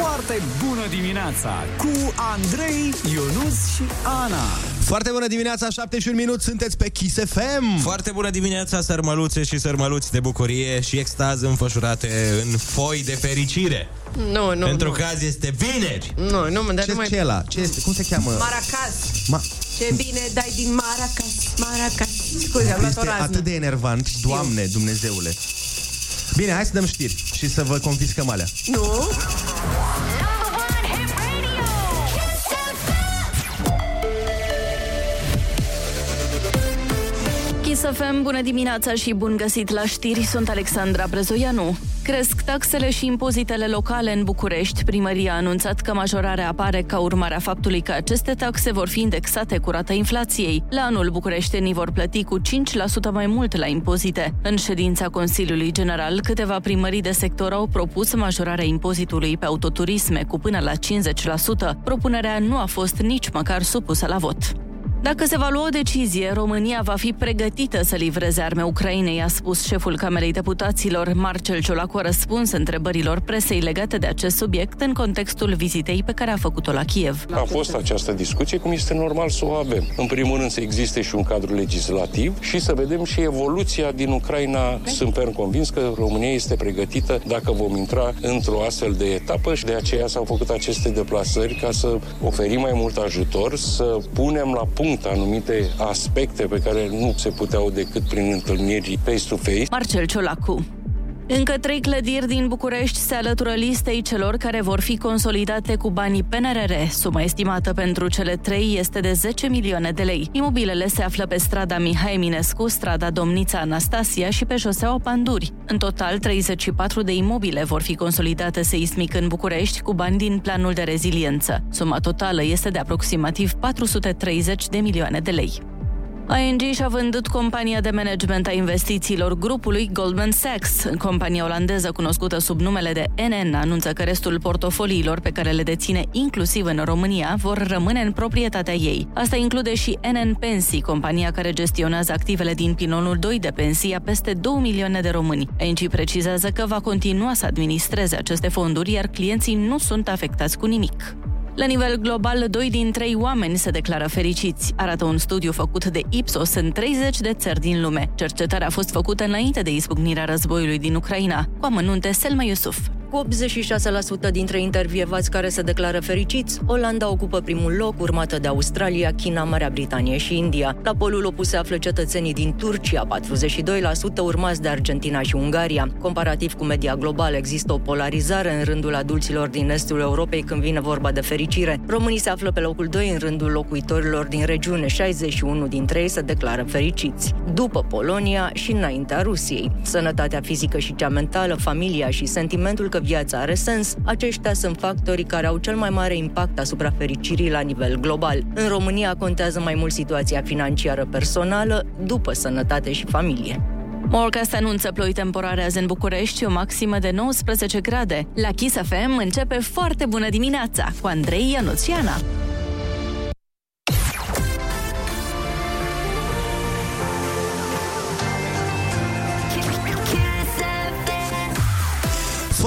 Foarte bună dimineața cu Andrei, Ionus și Ana. Foarte bună dimineața, 7 și un minut, sunteți pe Kiss FM. Foarte bună dimineața, sărmăluțe și sărmăluți de bucurie și extaz înfășurate în foi de fericire. Nu, nu, Pentru nu. că azi este vineri. Nu, nu, dar Ce, nu mai... ce e ăla? Ce este? Cum se cheamă? Maracas. Ma- Ce bine dai din Maracas, Maracas. Scuze, am luat o este raznă. atât de enervant, Doamne, Dumnezeule. Bine, hai să dăm știri și să vă confiscăm alea. Nu? Kiss FM, bună dimineața și bun găsit la știri, sunt Alexandra Brezoianu. Cresc taxele și impozitele locale în București. Primăria a anunțat că majorarea apare ca urmare a faptului că aceste taxe vor fi indexate cu rata inflației. La anul, bucureștenii vor plăti cu 5% mai mult la impozite. În ședința Consiliului General, câteva primării de sector au propus majorarea impozitului pe autoturisme cu până la 50%. Propunerea nu a fost nici măcar supusă la vot. Dacă se va lua o decizie, România va fi pregătită să livreze arme Ucrainei, a spus șeful Camerei Deputaților. Marcel Ciolacu a răspuns întrebărilor presei legate de acest subiect în contextul vizitei pe care a făcut-o la Kiev. A fost această discuție, cum este normal să o avem. În primul rând să existe și un cadru legislativ și să vedem și evoluția din Ucraina. Sunt ferm convins că România este pregătită dacă vom intra într-o astfel de etapă și de aceea s-au făcut aceste deplasări ca să oferim mai mult ajutor, să punem la punct anumite aspecte pe care nu se puteau decât prin întâlniri face-to-face. Marcel Ciolacu. Încă trei clădiri din București se alătură listei celor care vor fi consolidate cu banii PNRR. Suma estimată pentru cele trei este de 10 milioane de lei. Imobilele se află pe strada Mihai Eminescu, strada Domnița Anastasia și pe șoseaua Panduri. În total, 34 de imobile vor fi consolidate seismic în București cu bani din planul de reziliență. Suma totală este de aproximativ 430 de milioane de lei. ING și-a vândut compania de management a investițiilor grupului Goldman Sachs. Compania olandeză cunoscută sub numele de NN anunță că restul portofoliilor pe care le deține inclusiv în România vor rămâne în proprietatea ei. Asta include și NN Pensii, compania care gestionează activele din pilonul 2 de pensii a peste 2 milioane de români. ING precizează că va continua să administreze aceste fonduri, iar clienții nu sunt afectați cu nimic. La nivel global, 2 din 3 oameni se declară fericiți, arată un studiu făcut de Ipsos în 30 de țări din lume. Cercetarea a fost făcută înainte de izbucnirea războiului din Ucraina. Cu amănunte, Selma Iusuf. Cu 86% dintre intervievați care se declară fericiți, Olanda ocupă primul loc, urmată de Australia, China, Marea Britanie și India. La polul opus se află cetățenii din Turcia, 42%, urmați de Argentina și Ungaria. Comparativ cu media globală, există o polarizare în rândul adulților din estul Europei când vine vorba de fericire. Românii se află pe locul 2 în rândul locuitorilor din regiune, 61 dintre ei se declară fericiți. După Polonia și înaintea Rusiei. Sănătatea fizică și cea mentală, familia și sentimentul că viața are sens, aceștia sunt factorii care au cel mai mare impact asupra fericirii la nivel global. În România contează mai mult situația financiară personală, după sănătate și familie. Morcast anunță ploi temporare azi în București, o maximă de 19 grade. La Kiss FM începe foarte bună dimineața cu Andrei Ionuțiana.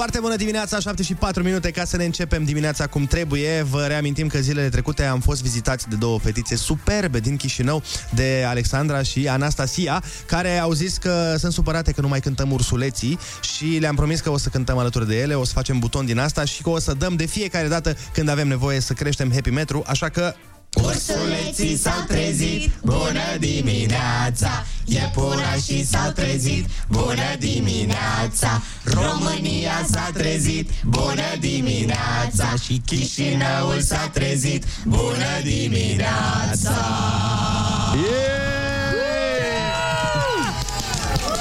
Foarte bună dimineața, 7 și 4 minute ca să ne începem dimineața cum trebuie. Vă reamintim că zilele trecute am fost vizitați de două fetițe superbe din Chișinău, de Alexandra și Anastasia, care au zis că sunt supărate că nu mai cântăm ursuleții și le-am promis că o să cântăm alături de ele, o să facem buton din asta și că o să dăm de fiecare dată când avem nevoie să creștem happy metru, așa că Ursuleții s-au trezit, bună dimineața Iepurașii s-au trezit, bună dimineața. România s-a trezit, bună dimineața. Și Chișinăul s-a trezit, bună dimineața.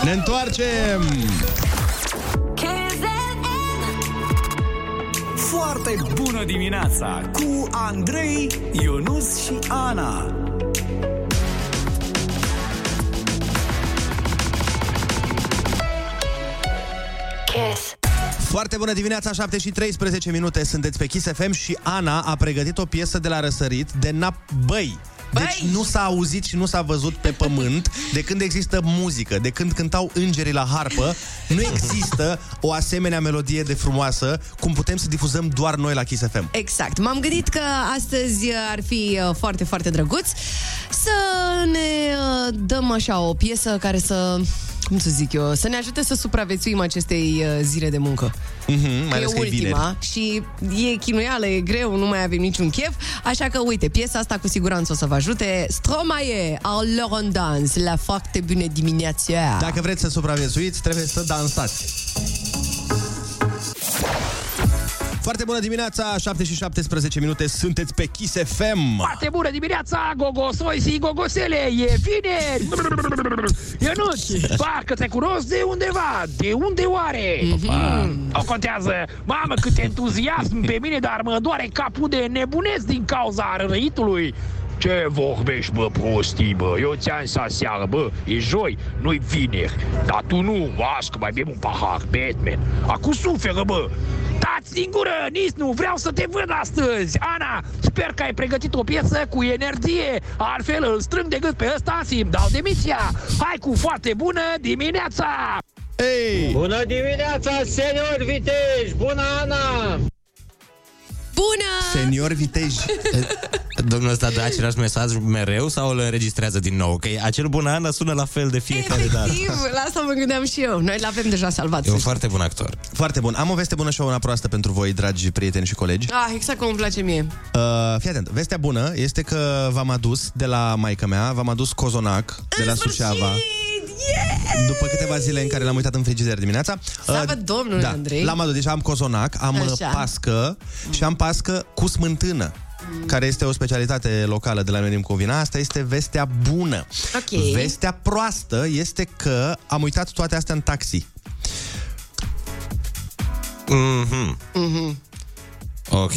Ne întoarcem! Foarte bună dimineața cu Andrei, Ionus și Ana. Foarte bună dimineața, 7 și 13 minute, sunteți pe Kiss FM și Ana a pregătit o piesă de la răsărit de nap... Băi, Deci nu s-a auzit și nu s-a văzut pe pământ de când există muzică, de când cântau îngerii la harpă, nu există o asemenea melodie de frumoasă cum putem să difuzăm doar noi la Kiss FM. Exact. M-am gândit că astăzi ar fi uh, foarte, foarte drăguț să ne uh, dăm așa o piesă care să cum să zic eu, să ne ajute să supraviețuim acestei uh, zile de muncă. Mm-hmm, mai e ales că e ultima vineri. și e chinuială, e greu, nu mai avem niciun chef, așa că uite, piesa asta cu siguranță o să vă ajute. Stromae, al Laurent Dans, la foarte bună dimineața. Dacă vreți să supraviețuiți, trebuie să dansați. Foarte bună dimineața, 7 și 17 minute, sunteți pe Kiss FM. Foarte bună dimineața, gogosoi și gogosele, e vineri! Ionuț, parcă te cunosc de undeva, de unde oare? Mm-hmm. O contează, mamă cât entuziasm pe mine, dar mă doare capul de nebunesc din cauza răitului. Ce vorbești, bă, prostii, bă? Eu ți-am zis seară, bă, e joi, nu-i vineri. Dar tu nu, las că mai bem un pahar, Batman. Acum suferă, bă. Dați din gură, nici nu vreau să te văd astăzi. Ana, sper că ai pregătit o piesă cu energie. Altfel îl strâng de gât pe ăsta și îmi dau demisia. Hai cu foarte bună dimineața! Hey! Bună dimineața, senior Vitej! Bună, Ana! Bună! Senior Vitej. Domnul ăsta dă același mesaj mereu sau îl înregistrează din nou? Că acel bună Ana sună la fel de fiecare dată. Efectiv, la asta mă gândeam și eu. Noi l-avem deja salvat. E un să foarte bun actor. Foarte bun. Am o veste bună și una proastă pentru voi, dragi prieteni și colegi. știi. Ah, exact cum îmi place mie. Uh, fii atent, vestea bună este că v-am adus de la maica mea, v-am adus cozonac de la Suceava. Yeah! După câteva zile în care l-am uitat în frigider dimineața Slavă Domnului, da, Andrei. L-am adus, deci am cozonac, am Așa. Așa. pască și am pască cu smântână care este o specialitate locală de la noi din Covina. Asta este vestea bună. Ok. Vestea proastă este că am uitat toate astea în taxi. Mhm. Mhm. Ok.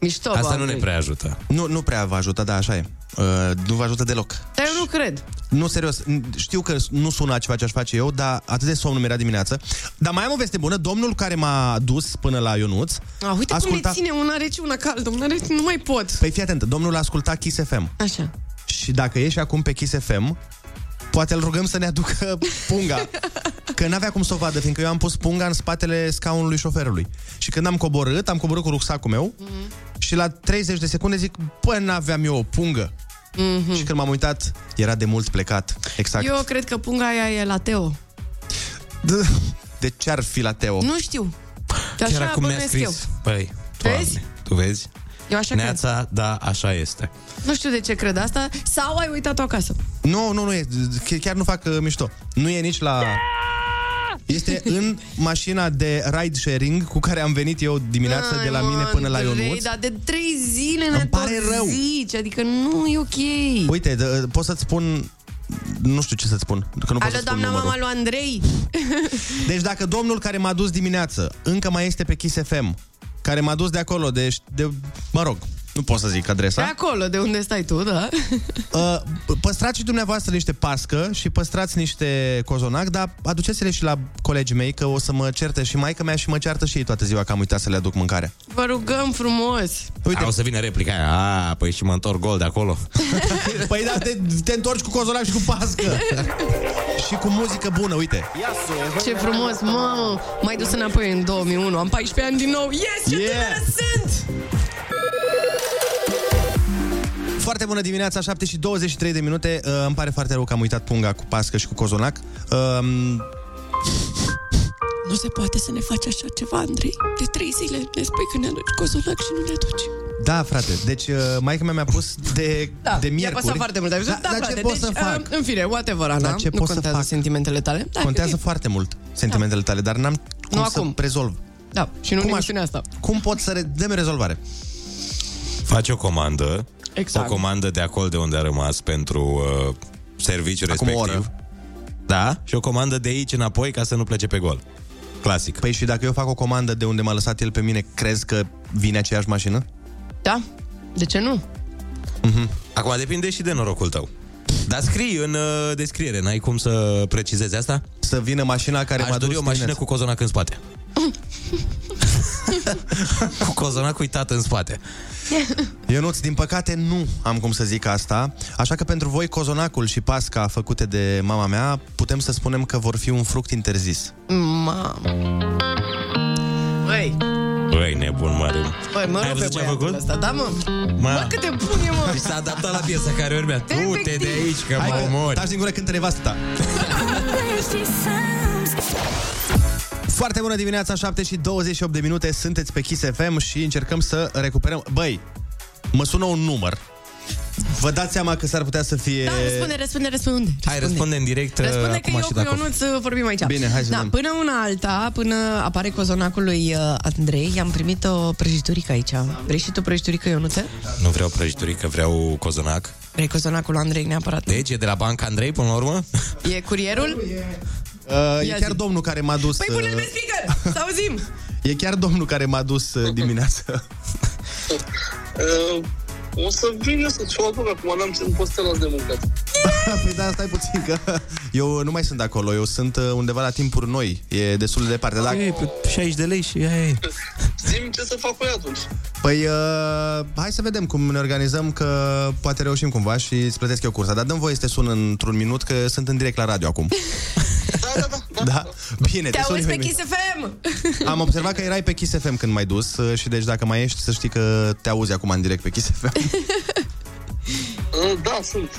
Mișto, bă, Asta nu ne Andrei. prea ajută. Nu, nu prea vă ajută, da, așa e. Uh, nu vă ajută deloc. Dar eu nu cred. Nu, serios, știu că nu sună a ceva ce aș face eu, dar atât de somn mi-era dimineață. Dar mai am o veste bună, domnul care m-a dus până la Ionuț... Ah, uite asculta... cum le ține una rece, una caldă, una rece, nu mai pot. Păi fii atent, domnul asculta Kiss FM. Așa. Și dacă ieși acum pe Kiss FM, poate îl rugăm să ne aducă punga. Că n-avea cum să o vadă, fiindcă eu am pus punga în spatele scaunului șoferului. Și când am coborât, am coborât cu rucsacul meu Mhm. și la 30 de secunde zic, bă, n-aveam eu o pungă. Mhm. Și când m-am uitat, era de mult plecat. Exact. Eu cred că punga aia e la Teo. De ce ar fi la Teo? Nu știu. Dar Chiar așa acum mi-a bănuiesc scris. eu. Păi, Vezi? Doamne, tu vezi? Eu așa cred. Neața, da, așa este. Nu știu de ce cred asta. Sau ai uitat-o acasă. Nu, nu, nu e. Ch- Chiar nu fac uh, mișto. Nu e nici la... Este în mașina de ride sharing cu care am venit eu dimineața Ai, de la mine mă, până la Andrei, Ionuț. Dar de trei zile ne Îmi pare tot rău. zici, adică nu e ok. Uite, d- pot să-ți spun... Nu știu ce să-ți spun. Că nu pot Alo, să spun doamna numărul. mama lui Andrei. Deci dacă domnul care m-a dus dimineață încă mai este pe Kiss FM, care m-a dus de acolo, de, de mă rog, nu pot să zic De adresa, acolo, de unde stai tu, da? uh, păstrați și dumneavoastră niște pască și păstrați niște cozonac, dar aduceți-le și la colegii mei, că o să mă certe și maica mea și mă ceartă și ei toată ziua că am uitat să le aduc mâncare. Vă rugăm frumos. Uite. A, o să vină replica aia. A, păi și mă întorc gol de acolo. Păi da, te, te întorci cu cozonac și cu pască. și cu muzică bună, uite. Ce frumos, mamă. M-ai dus înapoi în 2001. Am 14 ani din nou. Yes, ce Yeah. tânără sunt! Foarte bună dimineața, 7 și 23 de minute. Uh, îmi pare foarte rău că am uitat punga cu pască și cu cozonac. Uh, Nu se poate să ne faci așa ceva, Andrei. De trei zile ne spui că ne aduci cozonac și nu ne aduci. da, frate, deci uh, maica mea mi-a pus de, Da, de mi-a miercuri. pasat foarte mult. Ai văzut? Da, da, dar frate, ce pot deci, să fac? uh, în fine, whatever, Ana. Dar ce nu pot să contează fac? sentimentele tale. Da, Contează ok. foarte mult sentimentele tale, dar n-am cum Nu să acum. rezolv. Da, și nu Cum în aș- emisiunea asta. Cum pot să re- dăm rezolvare? Faci o comandă, Exact. o comandă de acolo de unde a rămas pentru uh, serviciul Acum o respectiv. oră. Da? Și o comandă de aici înapoi ca să nu plece pe gol. Clasic. Păi și dacă eu fac o comandă de unde m-a lăsat el pe mine, crezi că vine aceeași mașină? Da? De ce nu? Acum depinde și de norocul tău. Dar scrii în uh, descriere, n-ai cum să precizezi asta? Să vină mașina care Aș m-a dori dus o mașină dimineața. cu cozonac în spate. Cu cozonac uitat în spate. Ionuț, din păcate nu am cum să zic asta, așa că pentru voi cozonacul și pasca făcute de mama mea putem să spunem că vor fi un fruct interzis. Mamă. Băi, Băi, nebun mare. băi, mă Ai rupe văzut ce a băiatul făcut? ăsta, da, mă? Ma. Mă, cât de bun e, mă! Și s-a adaptat la piesa care urmea. Tu te de aici, că Hai mă că omori. taci din gură cântă nevastă ta. Foarte bună dimineața, 7 și 28 de minute, sunteți pe Kiss FM și încercăm să recuperăm... Băi, mă sună un număr. Vă dați seama că s-ar putea să fie... Da, răspunde, răspunde, răspunde. Hai, răspunde în direct Răspunde uh, că acum eu și cu dacă... Ionuț uh, vorbim aici. Bine, hai să da, vedem. Până una alta, până apare cozonacul lui uh, Andrei, i-am primit o prăjiturică aici. Vrei și tu prăjiturică, Ionuțe? Nu vreau prăjiturică, vreau cozonac. Vrei cozonacul lui Andrei neapărat? Deci e de la Banca Andrei până la urmă? E curierul? Uh, e Ia chiar zi. domnul care m-a dus... Păi pune-l uh, pe speaker, să auzim! E chiar domnul care m-a dus uh, dimineața. Uh, o să vin eu să-ți o aduc acum, n-am ce nu pot să te las de mâncat. păi da, stai puțin că eu nu mai sunt acolo, eu sunt uh, undeva la timpuri noi. E destul de departe. Dacă... E, pe 60 de lei și aia e. Zim ce să fac cu ea atunci. Păi, uh, hai să vedem cum ne organizăm, că poate reușim cumva și îți plătesc eu cursa. Dar dăm voie să te sun într-un minut, că sunt în direct la radio acum. Da, da, da. da. Da? Bine, Te te sun auzi pe imediat. Kiss FM! Am observat că erai pe Kiss FM când m-ai dus uh, și deci dacă mai ești, să știi că te auzi acum în direct pe Kiss FM. Uh, da, sunt.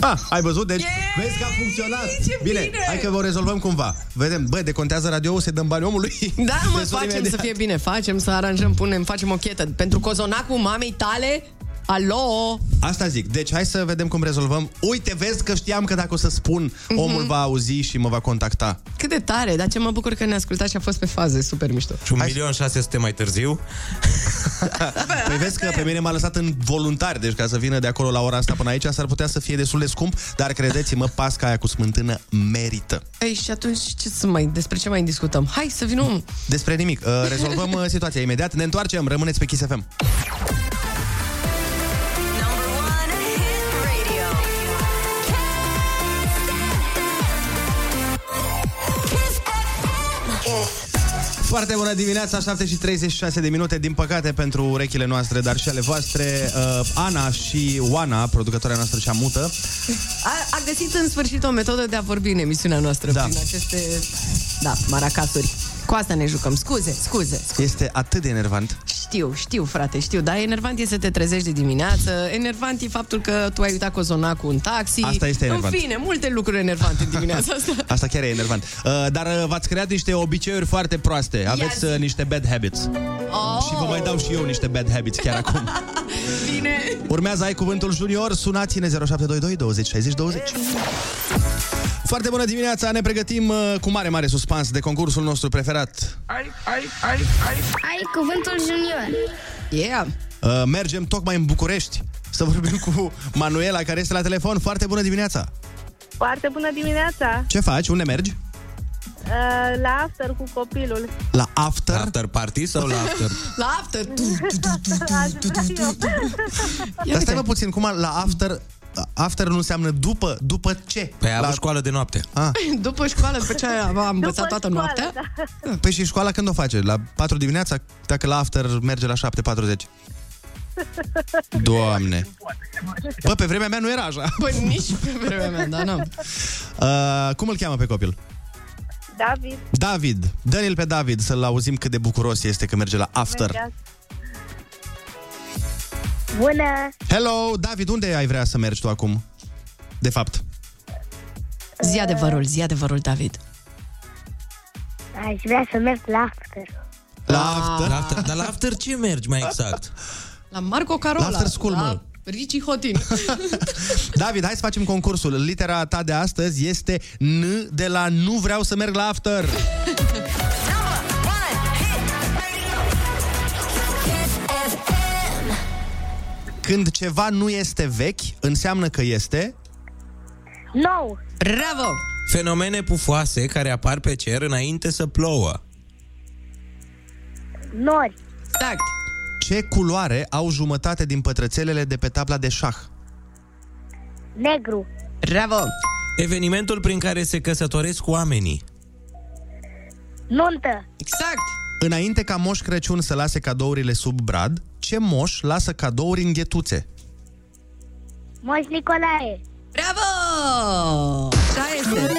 Ah, ai văzut? Deci Yay! vezi că a funcționat. Ce bine! hai că vă rezolvăm cumva. Vedem, bă, decontează radio să dăm bani omului. Da, mă, Te sun facem imediat. să fie bine, facem să aranjăm, punem, facem o chetă. Pentru cozonacul mamei tale, alo! Asta zic. Deci hai să vedem cum rezolvăm. Uite, vezi că știam că dacă o să spun, Mhm. omul va auzi și mă va contacta. Cât de tare, dar ce mă bucur că ne-a ascultat și a fost pe fază, super mișto. Și un milion șase sute mai târziu. Păi vezi că pe mine m-a lăsat în voluntari, deci ca să vină de acolo la ora asta până aici s-ar putea să fie destul de scump, dar credeți-mă, pasca aia cu smântână merită. Ei, și atunci ce să mai, despre ce mai discutăm? Hai să vină omul. Despre nimic. Uh, rezolvăm uh, situația imediat. Ne întoarcem, rămâneți pe Kiss FM. Foarte bună dimineața, 7 și 36 de minute, din păcate pentru urechile noastre, dar și ale voastre. Uh, Ana și Oana, producătoarea noastră cea mută, A, a găsit în sfârșit o metodă de a vorbi în emisiunea noastră Da. prin aceste, da, maracasuri. Cu asta ne jucăm. Scuze, scuze. este atât de enervant. Știu, știu, frate, știu, dar enervant e să te trezești de dimineață, enervant e faptul că tu ai uitat cozonacul în taxi. Asta este enervant. În fine, multe lucruri enervante în dimineața asta. Asta chiar e enervant. Uh, dar uh, v-ați creat niște obiceiuri foarte proaste. Aveți zi. uh, niște bad habits. Oh, Și vă mai dau și eu niște bad habits chiar acum. bine. Urmează Ai Cuvântul Junior, sunați-ne 0722 20 60 20. Foarte bună dimineața, ne pregătim uh, cu mare, mare suspans de concursul nostru preferat. Ai, ai, ai, ai. Ai cuvântul junior. Yeah. Uh, mergem tocmai în București să vorbim cu Manuela, care este la telefon. Foarte bună dimineața! Foarte bună dimineața! Ce faci? Unde mergi? Uh, la after cu copilul. La after? After party sau la after? La after. Aș vrea eu. Dar stai mă puțin, cum la after... After nu înseamnă după, după ce? Păi a avut la... școală de noapte. Ah. După școală, după ce am învățat După toată școală, noaptea, Da. Păi și școala când o face? La 4 dimineața? Dacă la after merge la 7.40? Doamne! Bă, pe vremea mea nu era așa. Bă, nici pe vremea mea, da, n-am. Uh, cum îl cheamă pe copil? David, David. Dă-l pe David să-l auzim cât de bucuros este că merge la after. mergeați. Bună! Hello, David, unde ai vrea să mergi tu acum? De fapt. Zi adevărul, zi adevărul, David. Aș vrea să merg la after. La after? La after dar la after ce mergi mai exact? La Marco Carola. La after school, la mă. Ricci Hotin. David, hai să facem concursul. Litera ta de astăzi este N de la Nu vreau să merg la after. Când ceva nu este vechi, înseamnă că este... Nou. Bravo! Fenomene pufoase care apar pe cer înainte să plouă. Nori. Exact. Ce culoare au jumătate din pătrățelele de pe tabla de șah? Negru. Bravo! Evenimentul prin care se căsătoresc oamenii. Nuntă. Exact! Înainte ca Moș Crăciun să lase cadourile sub brad, ce moș lasă cadouri în ghetuțe? Moș Nicolae. Bravo! Așa este.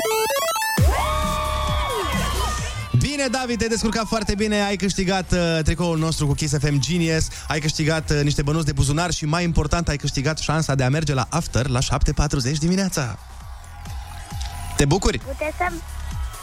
Bine, David, te-ai descurcat foarte bine, ai câștigat uh, tricoul nostru cu Kiss FM Genius, ai câștigat uh, niște bănuți de buzunar și, mai important, ai câștigat șansa de a merge la After la 7.40 dimineața. Te bucuri? Puteți să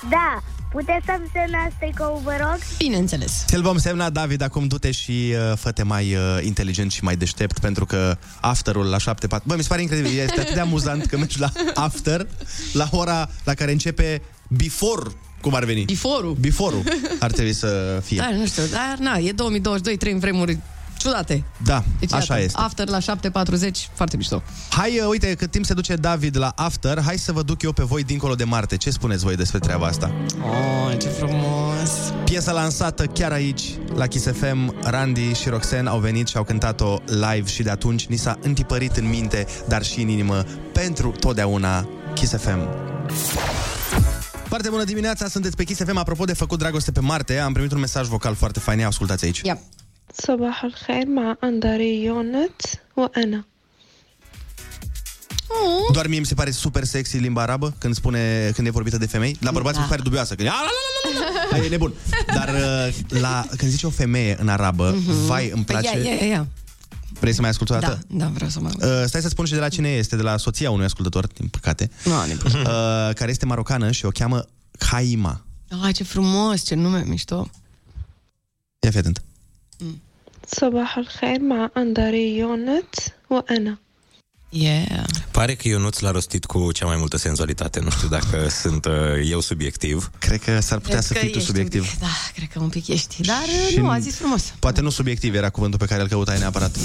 Da, puteți să-mi semnați tricoul, vă rog? Bineînțeles. Ți-l vom semna, David, acum du-te și uh, fă-te mai uh, inteligent și mai deștept, pentru că afterul la 7 4... Bă, mi se pare incredibil, este atât de amuzant că mergi la after, la ora la care începe before, cum ar veni? Before-ul. Before-ul ar trebui să fie. Da, nu știu, dar na, e 2022, trăim vremuri ciudate. Da, Deci, așa iată, este. After la 7.40, foarte mișto. Hai, uh, uite, cât timp se duce David la After, hai să vă duc eu pe voi dincolo de Marte. Ce spuneți voi despre treaba asta? Oh, ce frumos! Piesa lansată chiar aici, la Kiss FM, Randy și Roxanne au venit și au cântat-o live și de atunci ni s-a întipărit în minte, dar și în inimă, pentru totdeauna Kiss FM. Foarte bună dimineața, sunteți pe Kiss FM. Apropo de făcut dragoste pe Marte, am primit un mesaj vocal foarte fain. Ia, Ascultați aici. Ia. صباح الخير مع أندري يونت وأنا Doar mie mi se pare super sexy limba arabă când spune când e vorbită de femei. La bărbați Da. mi se pare dubioasă. Când e, "A, la, la, la, la, la." Aia e nebun. Dar uh, la, când zice o femeie în arabă, vai, îmi Păi place. ia, ia, ia, ia. Vrei să mai asculti o Da, dată? da, vreau să mă... Uh, stai să spun și de la cine este, de la soția unui ascultător, din păcate, Nu, no, uh, care este marocană și o cheamă Haima. Ah, ce frumos, ce nume mișto. Ia fi atent. صباح الخير مع أندري يونت وأنا Yeah. Pare că Ionuț l-a rostit cu cea mai multă senzualitate. Nu știu dacă sunt uh, eu subiectiv. Cred că s-ar putea Cred să că fii tu ești subiectiv. Un pic, da, cred că un pic ești. Dar Și nu, a în- zis frumos. Poate nu subiectiv era cuvântul pe care îl căutai neapărat.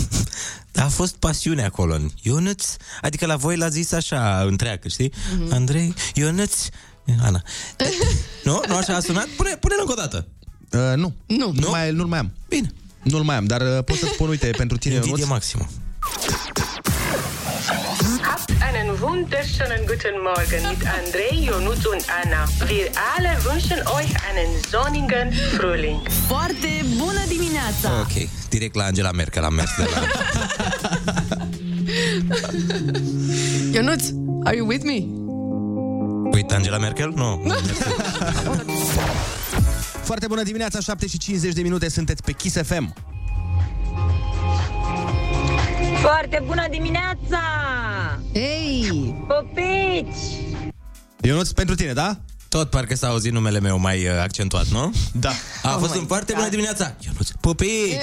Dar a fost pasiune acolo. Ionuț, adică la voi l-a zis așa întreagă, știi? Mhm. Andrei, Ionuț, Ana. nu? Nu așa a sunat? Pune, pune-l încă o dată. Uh, nu. Nu. Nu mai, nu-l mai am. Bine. Nu-l mai am, dar uh, pot să spun, uite, pentru tine, Invidie Ionuț, maximă. Habt einen wunderschönen guten Morgen mit Andrei, Ionut und Anna. Wir alle wünschen euch einen sonnigen Frühling. Foarte bună dimineața! Ok, direct la Angela Merkel am mers de la... Ionuț, are you with me? Uite, Angela Merkel? Nu. Foarte bună dimineața, 7 și 50 de minute, sunteți pe Kiss FM. Foarte bună dimineața! Ei! Popici! Ionuț, pentru tine, da? Tot parcă s-a auzit numele meu mai uh, accentuat, nu? Da. A Oh fost my un foarte God. bună dimineața. Ionuț, pupici!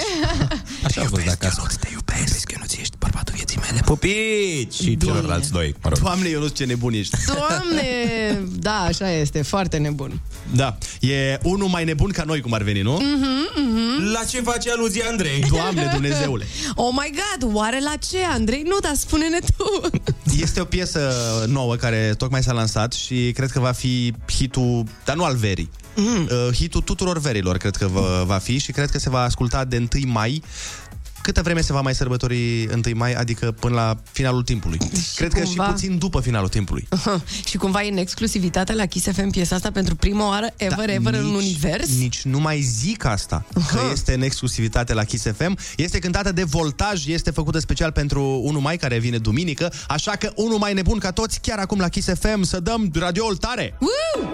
Așa a fost de acasă. Ionuț, te iubesc. Ionuț, ești bărbatul vieții mele. Pupici! Și celorlalți doi, mă rog. Doamne, Ionuț, ce nebun ești. Doamne! Da, așa este, foarte nebun. Da, e unul mai nebun ca noi, cum ar veni, nu? Mhm, mhm. La ce face aluzie Andrei? Doamne Dumnezeule! Oh my god, oare la ce, Andrei? Nu, dar spune-ne tu. Este o piesă nouă care tocmai s-a lansat și cred că va fi hitul, dar nu al verii. Mm. Uh, hitul tuturor verilor cred că va, va fi și cred că se va asculta de 1 mai Câtă vreme se va mai sărbători 1 mai, adică până la finalul timpului. cred că cumva- și puțin după finalul timpului. Și cumva e în exclusivitate la Kiss FM piesa asta pentru prima oară ever, ever în univers? Nici nu mai zic asta, că este în exclusivitate la Kiss FM. Este cântată de Voltaj, este făcută special pentru 1 mai, care vine duminică, așa că 1 mai nebun ca toți, chiar acum la Kiss FM, să dăm radioul tare! Woo!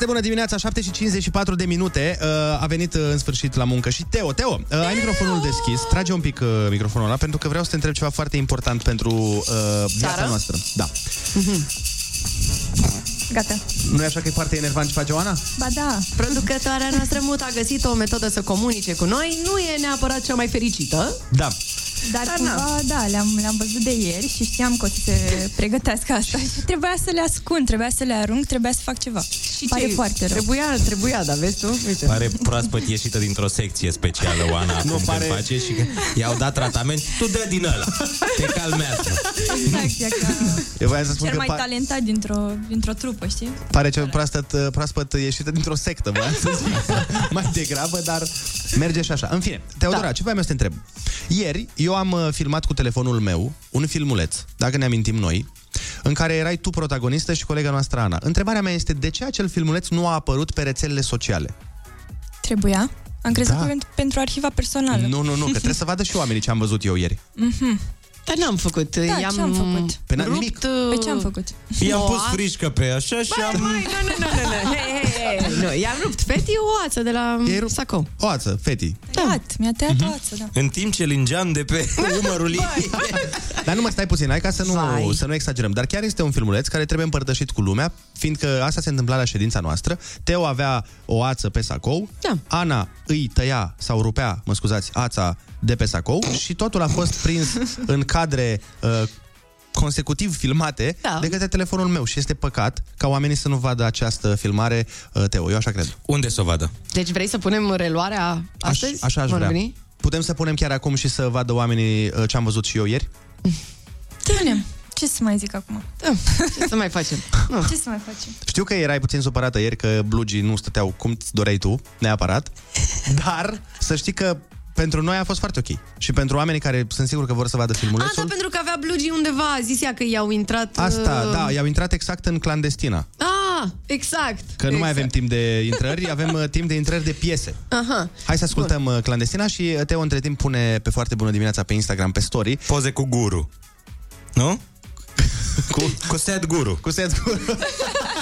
Foarte bună dimineața, 7 și 54 de minute. Uh, a venit uh, în sfârșit la muncă și Teo. Teo, uh, ai microfonul deschis. Trage un pic uh, microfonul ăla pentru că vreau să te întreb ceva foarte important pentru uh, viața Țară? noastră. Da. Gata. Nu e așa că e foarte enervant ce face Oana? Ba da. Producătoarea noastră mut a găsit o metodă să comunice cu noi. Nu e neapărat cea mai fericită. Da. Dar cumva, da, le-am, le-am văzut de ieri și știam că o să se pregătească asta și trebuia să le ascund, trebuia să le arunc, trebuia să fac ceva. Și Pare ce- foarte rău. Trebuia, trebuia, da, vezi tu? Uite. Pare proaspăt ieșită dintr-o secție specială, Oana, acum Nu, pare- când face și că i-au dat tratament, tu dă din ăla, te calmează. Exact, e ca Eu voiam să spun cel că mai pa- talentat dintr-o, dintr-o trupă, știi? pare cel proaspăt, uh, proaspăt ieșită dintr-o sectă, voiam să zic. mai degrabă, dar merge și așa. În fine, Teodora, da. ce voiam eu să te întreb? Ieri, eu am uh, filmat cu telefonul meu un filmuleț, dacă ne amintim noi, în care erai tu protagonistă și colega noastră Ana. Întrebarea mea este de ce acel filmuleț nu a apărut pe rețelele sociale? Trebuia. Am crezut Da. că pentru, pentru arhiva personală. Nu, nu, nu, că trebuie să vadă și oamenii ce am văzut eu ieri. Mhm. Dar n-am făcut. Da, i-am ce am făcut? Pe n- rupt, nimic. Pe ce am făcut? I-am O pus a- frișcă pe așa și Băi, am... băi, nu, nu, nu, nu, nu. Hei, hei, hei. Nu, i-am rupt Feti o ață de la I-ai rupt? Sacou. O ață, feti. Tăiat, mi-a tăiat o ață, da. În timp ce lingeam de pe umărul ei. Dar nu mă stai puțin, hai ca să nu, Vai. să nu exagerăm. Dar chiar este un filmuleț care trebuie împărtășit cu lumea, fiindcă asta se întâmpla la ședința noastră. Teo avea o ață pe sacou, Da. Ana îi tăia sau rupea, mă scuzați, ața de pe sacou și totul a fost prins în cadre uh, consecutiv filmate Da. de către telefonul meu și este păcat ca oamenii să nu vadă această filmare, uh, Teo, eu așa cred. Unde să o vadă? Deci vrei să punem reluarea astăzi? Aș, așa aș Vor vrea. veni? Putem să punem chiar acum și să vadă oamenii uh, ce am văzut și eu ieri? Punem. Ce să mai zic acum? Da. Ce să mai facem? Nu. Ce să mai facem? Știu că erai puțin supărată ieri că blugii nu stăteau cum îți doreai tu, neapărat, dar să știi că pentru noi a fost foarte ok. Și pentru oamenii care sunt sigur că vor să vadă A, filmulețul, da, pentru că avea blugii undeva. A zis ea că i-au intrat... asta, uh, da, i-au intrat exact în clandestina. Ah, exact. Că nu exact. mai avem timp de intrări, avem uh, timp de intrări de piese. Aha. Hai să ascultăm uh, clandestina și uh, Teo între timp pune pe foarte bună dimineața pe Instagram, pe story. Poze cu guru. Nu? cu, cu set guru. Cu set guru.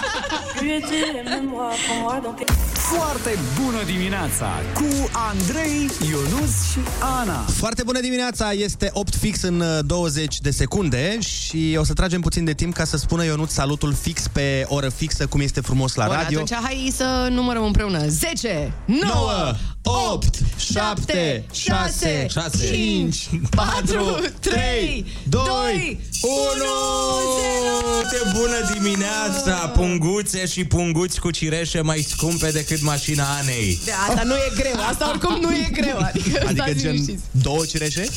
Foarte bună dimineața cu Andrei, Ionus și Ana. Foarte bună dimineața, este 8 fix în uh, 20 de secunde și o să tragem puțin de timp ca să spună Ionut salutul fix pe oră fixă, cum este frumos la Bun, radio. atunci hai să numărăm împreună. 10, 9, 9, 8, 7, 6, 6, 5, 4, 3, 2, 1! De bună dimineața, punguțe și punguți cu cireșe mai scumpe decât mașina Anei. De asta nu e greu, asta oricum nu e greu. Adică, Adică stați gen liniștiți. două cireșe? Kiss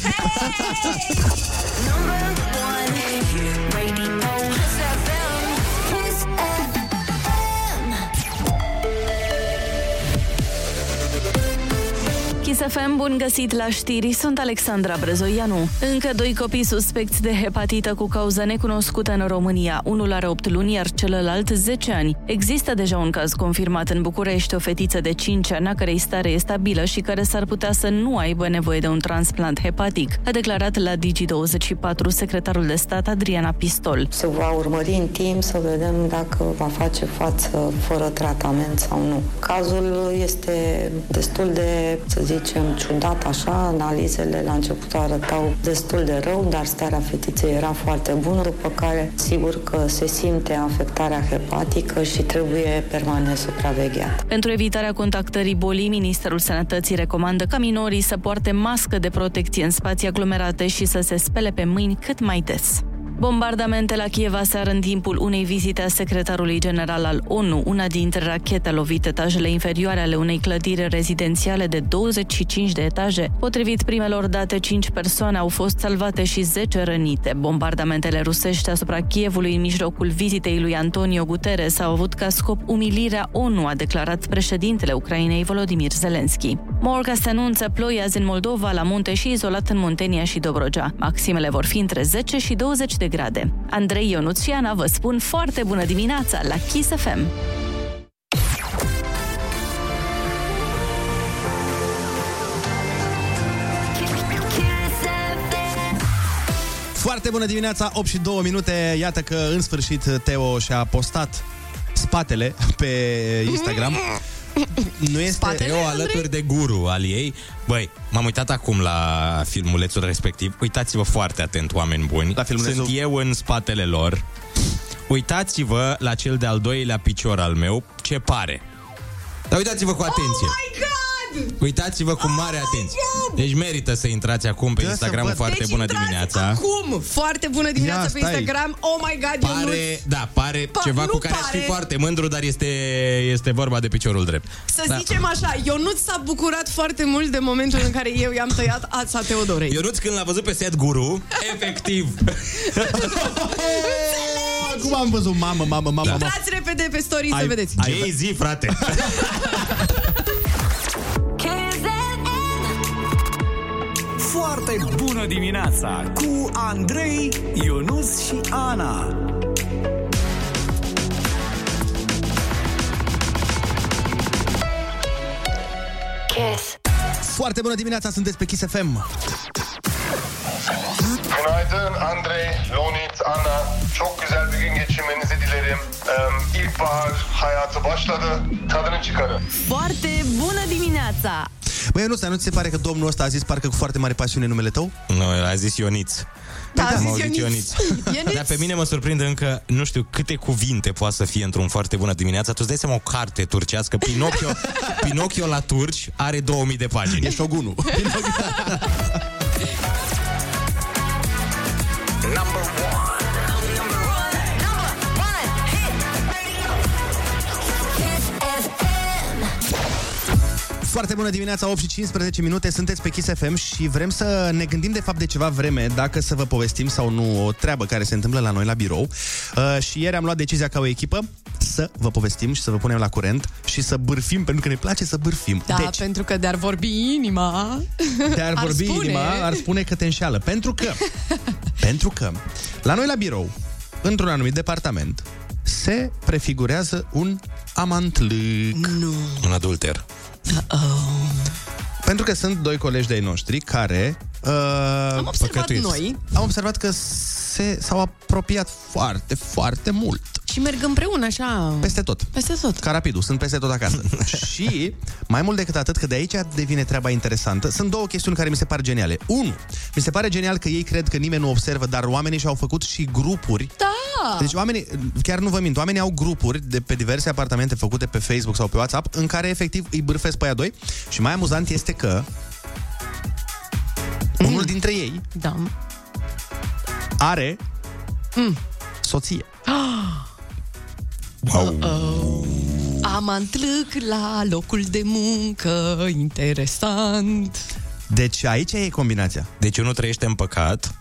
FM, bun găsit la știri, sunt Alexandra Brezoianu. Încă doi copii suspecți de hepatită cu cauză necunoscută în România. Unul are 8 luni, iar celălalt 10 ani. Există deja un caz confirmat în București, o fetiță de 5 ani, a cărei stare e stabilă și care s-ar putea să nu aibă nevoie de un transplant hepatic, a declarat la Digi24 secretarul de stat Adriana Pistol. Se va urmări în timp să vedem dacă va face față fără tratament sau nu. Cazul este destul de, să zicem, ciudat așa. Analizele la început arătau destul de rău, dar starea fetiței era foarte bună, după care sigur că se simte afectarea hepatică și trebuie permanent supravegheat. Pentru evitarea contactării bolii, Ministerul Sănătății recomandă ca minorii să poarte mască de protecție în spații aglomerate și să se spele pe mâini cât mai des. Bombardamente la Kiev aseară în timpul unei vizite a secretarului general al ONU. Una dintre rachete a lovit etajele inferioare ale unei clădiri rezidențiale de 25 de etaje. Potrivit primelor date, 5 persoane au fost salvate și 10 rănite. Bombardamentele rusești asupra Kievului în mijlocul vizitei lui Antonio Guterres au avut ca scop umilirea ONU, a declarat președintele Ucrainei Volodymyr Zelensky. Morga se anunță ploi azi în Moldova, la munte și izolat în Muntenia și Dobrogea. Maximele vor fi între 10 și 20 de grade. Andrei Ionuț și Ana vă spun foarte bună dimineața la Kiss FM. Foarte bună dimineața, 8 și 2 minute. Iată că în sfârșit Teo și-a postat spatele pe Instagram. Nu este Eu alături de guru al ei. Băi, m-am uitat acum la filmulețul respectiv. Uitați-vă foarte atent, oameni buni. La filmulețul- Sunt eu în spatele lor. Uitați-vă la cel de-al doilea picior al meu. Ce pare? Dar uitați-vă cu atenție. Oh my God! Uitați-vă cu mare atenție Deci merită să intrați acum pe Da, să Instagram văd. Foarte deci bună intrați dimineața Acum! Foarte bună dimineața Ia, pe stai. Instagram. Oh my God, Ionuț! Pare, da, pare Pa- ceva nu cu care aș fi pare. foarte mândru Dar este, este vorba de piciorul drept Să Da. zicem așa, Ionuț s-a bucurat foarte mult de momentul în care eu i-am tăiat ața Teodorei. Ionuț când l-a văzut pe set guru Efectiv Cum am văzut? Mamă, mamă, mamă, Da. mamă. Intrați repede pe story să Ai- vedeți. Ce zi, frate? Foarte bună dimineața cu Andrei, Ionus și Ana. Kiss. Foarte bună dimineața, sunteți pe Kiss FM. Günaydın Andrei, Lonit, Anna. Çok güzel bir gün geçirmenizi dilerim. Ee, ilkbahar hayatı başladı. Tadını çıkarın. Foarte bună dimineața! Băi, nu, nu ți se pare că domnul ăsta a zis parcă cu foarte mare pasiune numele tău? Nu, a zis Ioniț Da, a Am zis auzit Ionuț. Ionuț. Dar pe mine mă surprinde încă, nu știu câte cuvinte poate să fie într-un foarte bună dimineața. Tu îți dai seama o carte turcească, Pinocchio, Pinocchio la turci are 2000 de pagini. E șogunul. Foarte bună dimineața, 8 și 15 minute, sunteți pe Kiss FM și vrem să ne gândim de fapt de ceva vreme dacă să vă povestim sau nu o treabă care se întâmplă la noi la birou. Uh, și ieri am luat decizia ca o echipă să vă povestim și să vă punem la curent și să bârfim, pentru că ne place să bârfim. Da, deci, pentru că de-ar vorbi inima... te-ar vorbi spune- inima, ar spune că te înșeală. Pentru că, pentru că, la noi la birou, într-un anumit departament, se prefigurează un amantlâc. Nu. Un adulter. Pentru că sunt doi colegi de-ai noștri care... Uh, Am observat păcătuiți. noi. Am observat că se, s-au apropiat foarte, foarte mult. Și merg împreună așa... Peste tot. Peste tot. Ca rapidul, sunt peste tot acasă. și, mai mult decât atât, că de aici devine treaba interesantă, sunt două chestiuni care mi se par geniale. Unu, mi se pare genial că ei cred că nimeni nu observă, dar oamenii și-au făcut și grupuri. Da! Deci oamenii, chiar nu vă mint, oamenii au grupuri de pe diverse apartamente făcute pe Facebook sau pe WhatsApp în care efectiv îi bârfesc pe aia doi și mai amuzant este că unul dintre ei Da. are Mm. soție. Uh-oh. Amantlâc la locul de muncă, interesant. Deci aici e combinația. Deci unul trăiește în păcat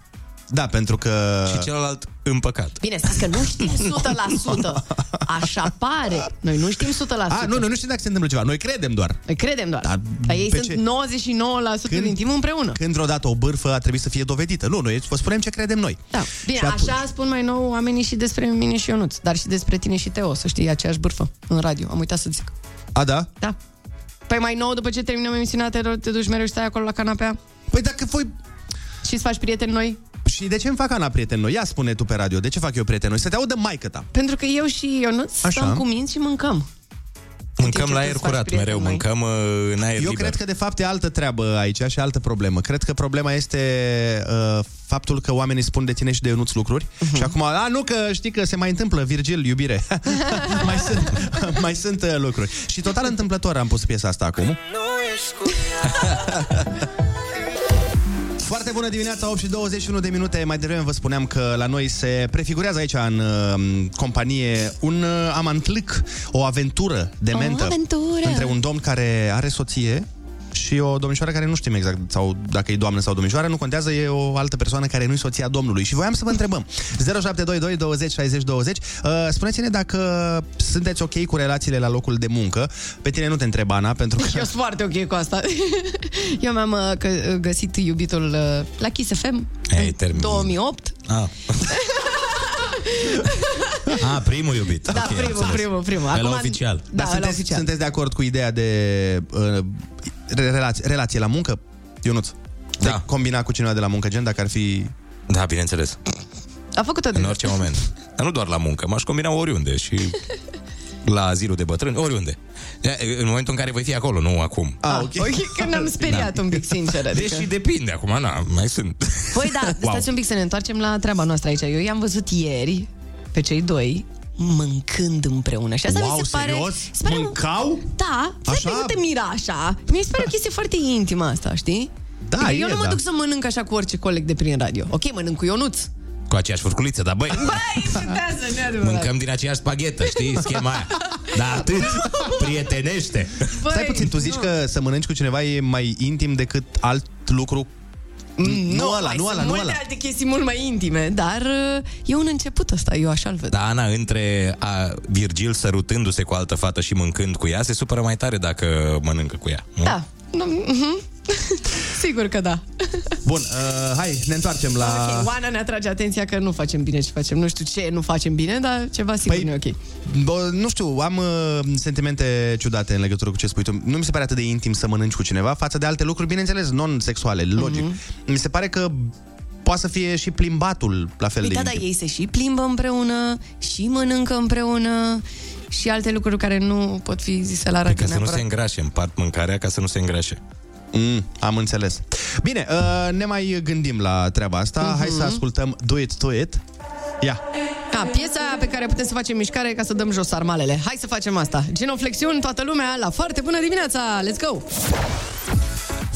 Da, pentru că... și celălalt în păcat. Bine, stați că nu știm 100%. Așa pare. Noi nu știm 100%. A, nu, noi nu știm dacă se întâmplă ceva. Noi credem doar. Noi credem doar. Dar Dar ei pe sunt ce? 99% din timp împreună. Când vreodată o bârfă a trebuit să fie dovedită. Nu, noi vă spunem ce credem noi. Da. Bine, Și atunci- așa spun mai nou oamenii și despre mine și Ionuț, dar și despre tine și Teo, să știi, aceeași bârfă în radio. Am uitat să zic. A, da? Da. Păi mai nou, după ce terminăm emisiunea, te, te duci mereu și stai acolo la canapea Păi dacă voi... și îți faci prieteni noi? Și de ce îmi fac Ana prieten noi? Ia spune tu pe radio, de ce fac eu prieten noi? Să te audă maică ta. Pentru că eu și Ionuț Așa. stăm cu minți și mâncăm. Mâncăm ce la tu aer îți faci curat prieteni mereu, noi? mâncăm uh, în aer Eu liber. cred că de fapt e altă treabă aici și altă problemă. Cred că problema este uh, faptul că oamenii spun de tine și de Ionuț lucruri Mhm. și acum, a, nu că știi că se mai întâmplă, Virgil, iubire. mai sunt, mai sunt uh, lucruri. Și total întâmplător am pus piesa asta acum. Foarte bună dimineața, 8 și 21 de minute. Mai devreme vă spuneam că la noi se prefigurează aici în uh, companie un uh, amantlâc, o aventură de O mentă aventură. între un domn care are soție și o domnișoară care nu știm exact sau dacă e doamnă sau domnișoară, nu contează, e o altă persoană care nu-i soția domnului. Și voiam să vă întrebăm. 0722 20 60 20. Uh, spuneți-ne dacă sunteți ok cu relațiile la locul de muncă. Pe tine nu te întreb, Ana, pentru că... Eu sunt foarte ok cu asta. Eu mi-am uh, că- găsit iubitul uh, la Kiss FM Ei, în termin. 2008. Ah. ah, primul iubit. Da, Ok, am primul, înțeles. primul, primul. Pe la oficial. Da, Dar la sunteți, oficial. sunteți de acord cu ideea de uh, relație, relație la muncă? Ionuț, Da. Te combina cu cineva de la muncă, gen, dacă ar fi... Da, bineînțeles. A făcut-o În de orice moment. Dar nu doar la muncă, m-aș combina oriunde și la azilul de bătrâni, oriunde. În momentul în care voi fi acolo, nu acum. Ah, ok. ok, că ne-am speriat Da. un pic, sincer. Adică... Deși depinde acum, na, mai sunt. Păi da, Wow. stați un pic să ne întoarcem la treaba noastră aici. Eu i-am văzut ieri pe cei doi mâncând împreună. Și asta Wow, mi se pare... serios? se pare un- Mâncau? Da, așa? Așa? nu te mira așa. Mi se pare o chestie foarte intimă asta, știi? Da, adică eu e, nu mă da. duc să mănânc așa cu orice coleg de prin radio. Ok, mănânc cu Ionuț. Cu aceeași furculiță, dar băi, Băi, șutează, neadevărat. mâncăm din aceeași spaghetă, știi, schema aia. Da, atât, prietenește. Băi, Stai puțin, tu zici nu. că să mănânci cu cineva e mai intim decât alt lucru nu ăla, mai nu sunt ăla, nu multe ăla. alte chestii mult mai intime, dar uh, e un început ăsta, eu așa-l văd. Da, Ana, între a, Virgil sărutându-se cu altă fată și mâncând cu ea, se supără mai tare dacă mănâncă cu ea. Nu? Da. Nu, mhm. Sigur că da. Bun, uh, hai, ne întoarcem la... Ok, Oana ne atrage atenția că nu facem bine ce facem. Nu știu ce nu facem bine, dar ceva sigur Păi, nu e ok. Bă, nu știu, am uh, sentimente ciudate în legătură cu ce spui tu. Nu mi se pare atât de intim să mănânci cu cineva față de alte lucruri, bineînțeles, non-sexuale, logic. Mi se pare că poate să fie și plimbatul la fel Păi de da, da, intim. ei se și plimbă împreună, și mănâncă împreună, și alte lucruri care nu pot fi zise la radio Ca să nu neapărat. se îngrașe, împart mâncarea ca să nu se îngrașe. Mm, am înțeles. Bine, uh, ne mai gândim la treaba asta. Hai să ascultăm Do It, Do It. Ia. Da, piesa aia pe care putem să facem mișcare ca să dăm jos armalele. Hai să facem asta. Genoflexiuni, toată lumea, la foarte bună dimineața! Let's go!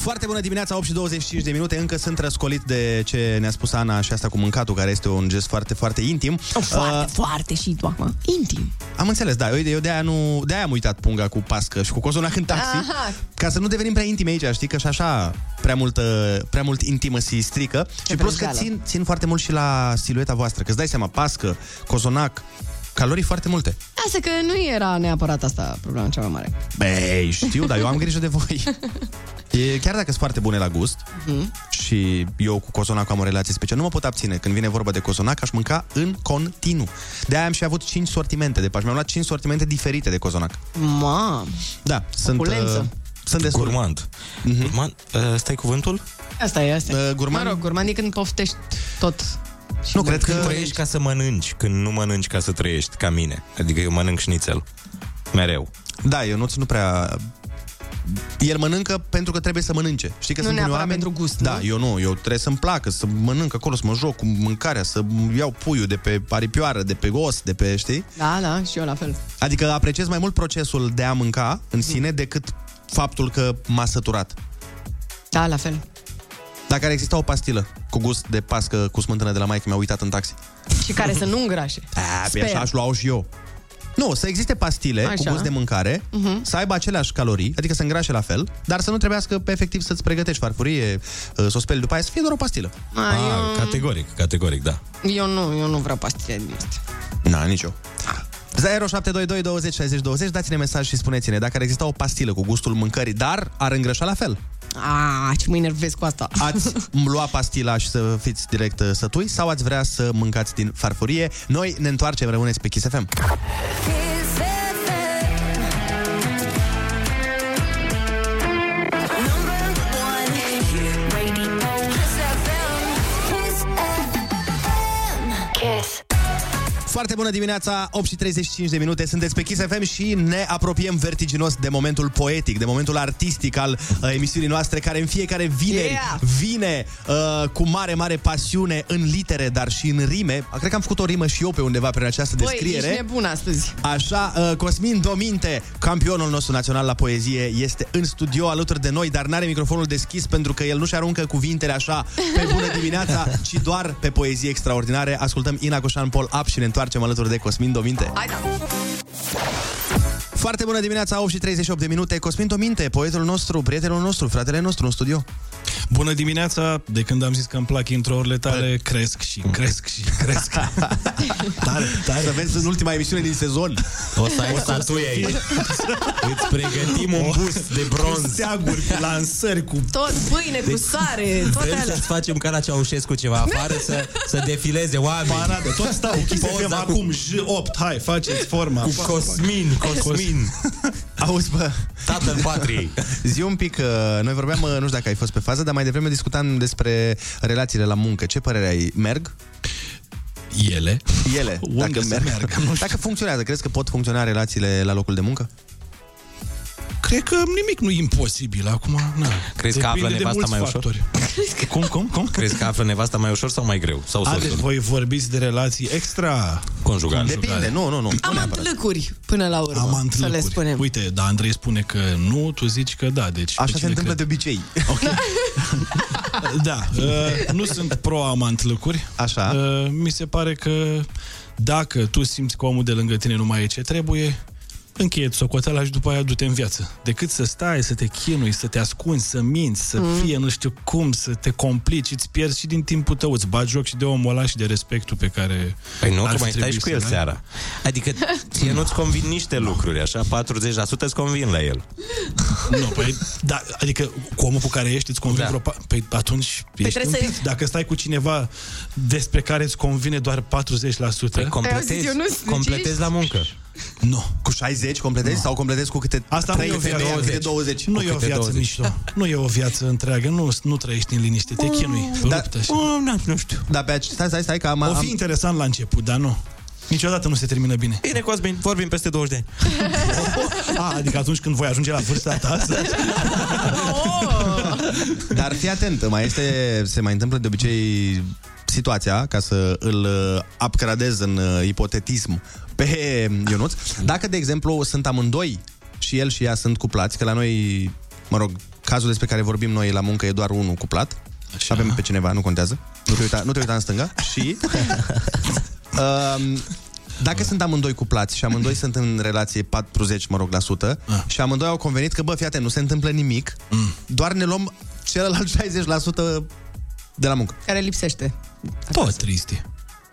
Foarte bună dimineața, 8 și 25 de minute. Încă sunt răscolit de ce ne-a spus Ana și asta cu mâncatul, care este un gest foarte, foarte intim. Foarte, Uh, foarte și tu acum. Intim. am înțeles, da. Eu, eu de-aia, nu, de-aia am uitat punga cu pască și cu cozonac în taxi. Aha. Ca să nu devenim prea intime aici, știi? Că și așa prea, multă, prea mult intimă se strică. și plus că vrăjeală. țin, țin foarte mult și la silueta voastră. Că îți dai seama, pască, cozonac, calorii foarte multe. Asta că nu era neapărat asta problema cea mai mare. Băi, știu, dar eu am grijă de voi. E, chiar dacă sunt foarte bune la gust Mhm. și eu cu cozonac am o relație specială, nu mă pot abține. Când vine vorba de cozonac, aș mânca în continuu. De aia am și avut 5 sortimente de pași. Mi-am luat 5 sortimente diferite de cozonac. Mam. Da, sunt, Opulență. sunt destul. Gurmand. Mhm. Gurmand, uh, stai cuvântul? Asta e, asta e. Uh, gurmand? Mă rog, gurmand e când poftești tot. Nu, cred Când că... trăiești ca să mănânci, când nu mănânci ca să trăiești, ca mine. Adică eu mănânc șnițel. Mereu. Da, eu nu nu prea... El mănâncă pentru că trebuie să mănânce. Știi că Nu sunt unii neapărat oameni... pentru gust, Da, nu? eu nu. Eu trebuie să-mi placă, să mănânc acolo, să mă joc cu mâncarea, să iau puiul de pe aripioară, de pe os, de pe, știi? Da, da, și eu la fel. Adică apreciez mai mult procesul de a mânca în sine decât faptul că m-a săturat. Da, la fel. Dacă ar exista o pastilă cu gust de pască cu smântână de la maică, mi-a uitat în taxi. Și care să nu îngrașe. A, pe Sper. așa aș lua și eu. Nu, să existe pastile Așa. cu gust de mâncare, Mhm. să aibă aceleași calorii, adică să îngrașe la fel, dar să nu trebuiască pe efectiv să-ți pregătești farfurie, uh, să o speli după aia, să fie doar o pastilă. A, Ah, eu, categoric, categoric, da. eu nu, eu nu vreau pastile din astea. Na, nici eu. 0722 20 60 20 Dați-ne mesaj și spuneți-ne dacă ar exista o pastilă cu gustul mâncării, dar ar îngrășa la fel. A, ce mă enervez cu asta. Ați lua pastila și să fiți direct uh, sătui sau ați vrea să mâncați din farfurie? Noi ne întoarcem, rămâneți pe Kiss FM. Foarte bună dimineața, 8 și 35 de minute, sunteți pe Kiss FM și ne apropiem vertiginos de momentul poetic, de momentul artistic al uh, emisiunii noastre, care în fiecare vineri Yeah! vine uh, cu mare, mare pasiune în litere, dar și în rime. Cred că am făcut o rimă și eu pe undeva prin această Băi, descriere. ești nebun astăzi. Așa, uh, Cosmin Dominte, campionul nostru național la poezie, este în studio alături de noi, dar n-are microfonul deschis pentru că el nu-și aruncă cuvintele așa pe bună dimineața, ci doar pe poezie extraordinare. Ascultăm Ina Coșan Pol Up și ne întoarcem alături de Cosmin Dominte. Hai da. Foarte bună dimineața, 8 și 38 de minute. Cosmin Dominte, poetul nostru, prietenul nostru, fratele nostru în studio. Bună dimineața! De când am zis că îmi plac introurile tale, cresc și cresc și cresc. Tare, tare. Să vezi în ultima emisiune din sezon. O să ai statuie aici. Îți pregătim un bust de bronz. Cu steaguri, cu lansări, cu... Tot pâine cu sare, toate Vrem alea. să-ți facem ca la Ceaușescu ceva afară, să, să defileze oameni. Paradă, tot stau, Kiss Poza FM cu- acum, J8, hai, faceți forma. Cu Cosmin, Cosmin. Auzi, bă, Tatăl patriei. zi un pic, uh, noi vorbeam, uh, nu știu dacă ai fost pe fază, dar mai devreme discutam despre relațiile la muncă. Ce părere ai? Merg? Ele. ele, Unde dacă să merg. meargă, nu știu. Dacă funcționează, crezi că pot funcționa relațiile la locul de muncă? Cred că nimic nu e imposibil acum. Na. Crezi că află Depinde de nevasta mulți mai ușor? Factori. Cum, cum, cum? Crezi că află nevasta mai ușor sau mai greu? Sau A, deci soțul? voi vorbiți de relații extra Conjugal. Depinde, nu, nu, nu. Amantlăcuri, până la urmă, Amant să le lăcuri. spunem. Uite, da, Andrei spune că nu, tu zici că da. Deci, Așa pe se cine întâmplă crede? de obicei. Da, uh, nu sunt pro-amant lăcuri. Așa. Uh, mi se pare că dacă tu simți că omul de lângă tine nu mai e ce trebuie, încheie socoteala și după aia du-te în viață. Decât să stai, să te chinui, să te ascunzi, să minți, să Mm. fie nu știu cum, să te complici, îți pierzi și din timpul tău, îți bagi joc și de omul ăla și de respectul pe care Păi nu, ar că fi mai stai trebuit și cu să-l el ai. seara. Adică ție nu-ți convin niște lucruri, așa? 40% îți convin la el. Nu, păi, da, adică cu omul cu care ești îți convine Da. vreo... pa- Păi atunci Păi ești trebuie să- împit. Dacă stai cu cineva despre care îți convine doar 40%... Păi completezi, eu nu zici? completezi la muncă. Nu. Cu 60 completezi sau completezi cu câte Asta nu e 3 o viață. femei, câte 20? Nu Cu e o câte viață 20. mișto. Nu e o viață întreagă. Nu, nu trăiești în liniște. Te chinui. Da, rupt așa. nu, nu știu. Da, pe ace- stai, stai, stai, că am... O fi am... interesant la început, dar nu. Niciodată nu se termină bine. Bine, Cosmin, vorbim peste 20 de ani. A, adică atunci când voi ajunge la vârsta ta să... Dar fii atent, mai este, se mai întâmplă de obicei situația, ca să îl uh, upgradez în uh, ipotetism pe Ionuț. Dacă, de exemplu, sunt amândoi și el și ea sunt cuplați, că la noi, mă rog, cazul despre care vorbim noi la muncă e doar unul cuplat, Așa. avem pe cineva, nu contează, nu te uita, nu te uita în stânga și... um, dacă sunt amândoi cuplați și amândoi sunt în relație 40, mă rog, la sută Ah. și amândoi au convenit că, bă, fii atent, nu se întâmplă nimic, Mm. doar ne luăm celălalt 60% de la muncă. Care lipsește. Tot triste.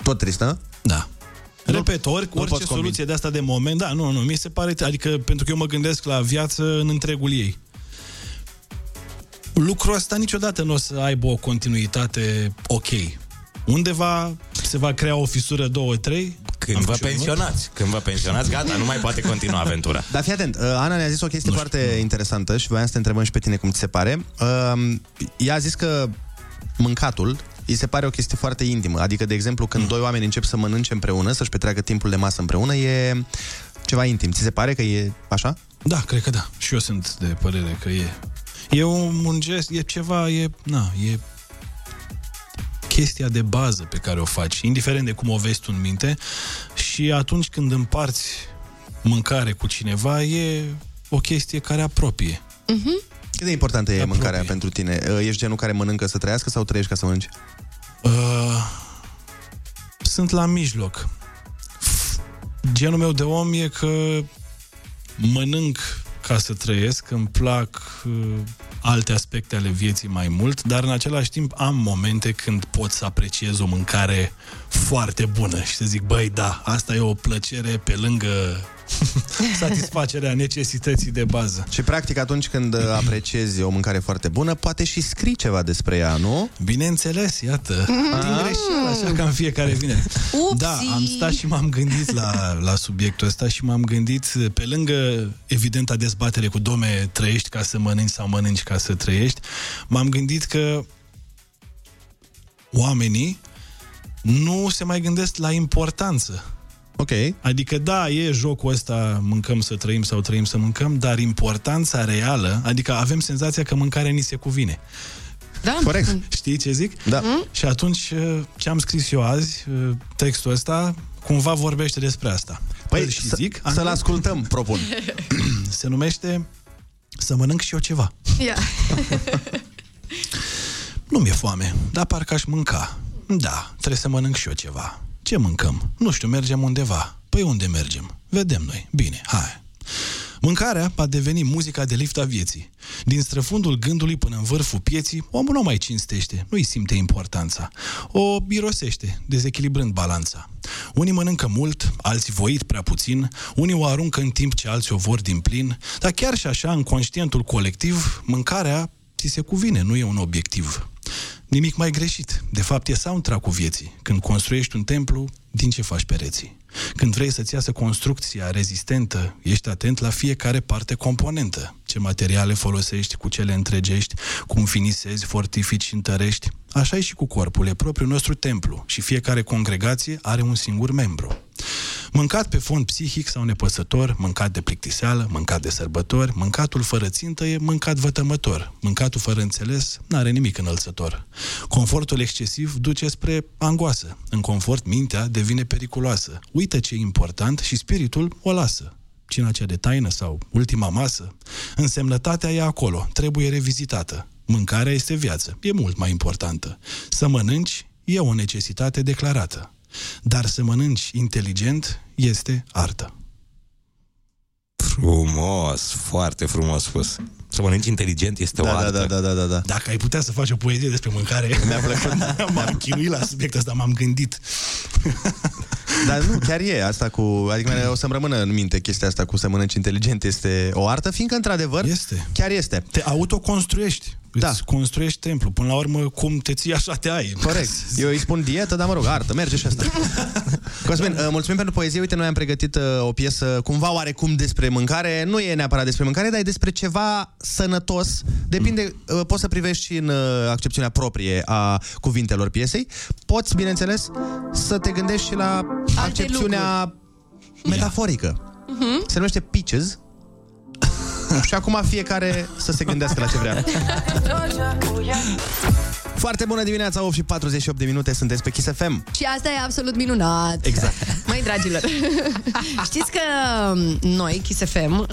Tot tristă? Da. Repet, ori, nu orice poți soluție de asta de moment, da, nu, nu, mi se pare, adică pentru că eu mă gândesc la viață în întregul ei. Lucrul ăsta niciodată nu o să aibă o continuitate ok. Undeva se va crea o fisură, două, trei. Când Am vă făcut și eu, nu? pensionați, când vă pensionați, gata, nu mai poate continua aventura. Dar fii atent, uh, Ana ne-a zis o chestie foarte interesantă și voiam să te întrebăm și pe tine cum ți se pare. Uh, Ea a zis că mâncatul îi se pare o chestie foarte intimă. Adică, de exemplu, când doi oameni încep să mănânce împreună, să-și petreacă timpul de masă împreună, e ceva intim. Ți se pare că e așa? Da, cred că da. Și eu sunt de părere că e. E un, un gest, e ceva, e, na, e chestia de bază pe care o faci, indiferent de cum o vezi tu în minte. Și atunci când împarți mâncare cu cineva, e o chestie care apropie. Cât de importantă e Apropie. mâncarea pentru tine? Uh, Ești genul care mănâncă să trăiască sau trăiești ca să mănânci? Uh, sunt la mijloc. Genul meu de om e că mănânc ca să trăiesc, îmi plac uh, alte aspecte ale vieții mai mult, dar în același timp am momente când pot să apreciez o mâncare foarte bună și să zic, băi, da, asta e o plăcere pe lângă satisfacerea necesității de bază. Și practic atunci când uh, apreciezi o mâncare foarte bună, poate și scrii ceva despre ea, nu? Bineînțeles, iată, din greșeală, așa ca în fiecare vineri. Upsi! Da, am stat și m-am gândit la, la subiectul ăsta și m-am gândit, pe lângă evidenta dezbatere cu dome, trăiești ca să mănânci sau mănânci ca să trăiești, m-am gândit că oamenii nu se mai gândesc la importanță. Ok. Adică da, e jocul ăsta, mâncăm să trăim sau trăim să mâncăm, dar importanța reală, adică avem senzația că mâncarea ni se cuvine. Da? Corect. Știi ce zic? Da. Și atunci, ce am scris eu azi, textul ăsta, cumva vorbește despre asta. Păi, Îl și să- zic, să-l ascultăm, propun. Se numește Să mănânc și eu ceva. Ia. Nu mi-e foame, dar parcă aș mânca. Da, trebuie să mănânc și eu ceva. Ce mâncăm? Nu știu, mergem undeva. Păi unde mergem? Vedem noi. Bine, hai. Mâncarea a devenit muzica de lift a vieții. Din străfundul gândului până în vârful pieții, omul nu mai cinstește, nu-i simte importanța. O birosește, dezechilibrând balanța. Unii mănâncă mult, alții voit prea puțin, unii o aruncă în timp ce alții o vor din plin, dar chiar și așa, în conștientul colectiv, mâncarea ți se cuvine, nu e un obiectiv. Nimic mai greșit. De fapt, e soundtrack-ul vieții. Când construiești un templu, din ce faci pereții? Când vrei să-ți iasă construcția rezistentă, ești atent la fiecare parte componentă. Ce materiale folosești, cu ce le întregești, cum finisezi, fortifici și întărești. Așa e și cu corpul, e propriul nostru templu și fiecare congregație are un singur membru. Mâncat pe fond psihic sau nepăsător, mâncat de plictiseală, mâncat de sărbători, mâncatul fără țintă e mâncat vătămător. Mâncatul fără înțeles n-are nimic înălțător. Confortul excesiv duce spre angoasă. În confort mintea devine periculoasă. Uită ce e important și spiritul o lasă. Cina cea de taină sau ultima masă. Însemnătatea e acolo, trebuie revizitată. Mâncarea este viață, e mult mai importantă. Să mănânci e o necesitate declarată. Dar să mănânci inteligent este artă. Frumos, foarte frumos spus. Să mănânci inteligent este o Da, artă. da, da, da, da, da. Dacă ai putea să faci o poezie despre mâncare, Mi-a plăcut. m-am chinuit la subiectul ăsta, m-am gândit. Dar nu, chiar e asta cu... Adică o să-mi rămână în minte chestia asta cu să mănânci inteligent este o artă, fiindcă, într-adevăr, este. chiar este. Te autoconstruiești. Da. Îți construiești templu. Până la urmă, cum te ții, așa te ai. Corect. Eu îi spun dietă, dar mă rog, artă, merge și asta. Cosmin, uh, mulțumim pentru poezie. Uite, noi am pregătit uh, o piesă cumva oarecum despre mâncare. Nu e neapărat despre mâncare, dar e despre ceva sănătos. Depinde, uh, poți să privești și în uh, accepțiunea proprie a cuvintelor piesei. Poți, bineînțeles, să te gândești și la accepțiunea metaforică. Mhm. Se numește Peaches. și acum fiecare să se gândească la ce vrea. Foarte bună dimineața, 8 și 48 de minute, sunteți pe Kiss FM. Și asta e absolut minunat. Exact. Mai dragilor, știți că noi, Kiss FM,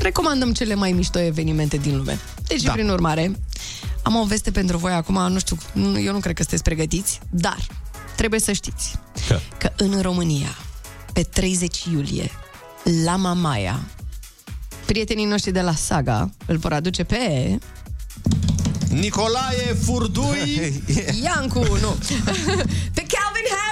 recomandăm cele mai mișto evenimente din lume. Deci, da. prin urmare, am o veste pentru voi acum, nu știu, eu nu cred că sunteți pregătiți, dar trebuie să știți Că? că în România, pe 30 iulie, la Mamaia, prietenii noștri de la Saga îl vor aduce pe... Nicolae Furdui Iancu, nu! pe Calvin Harris!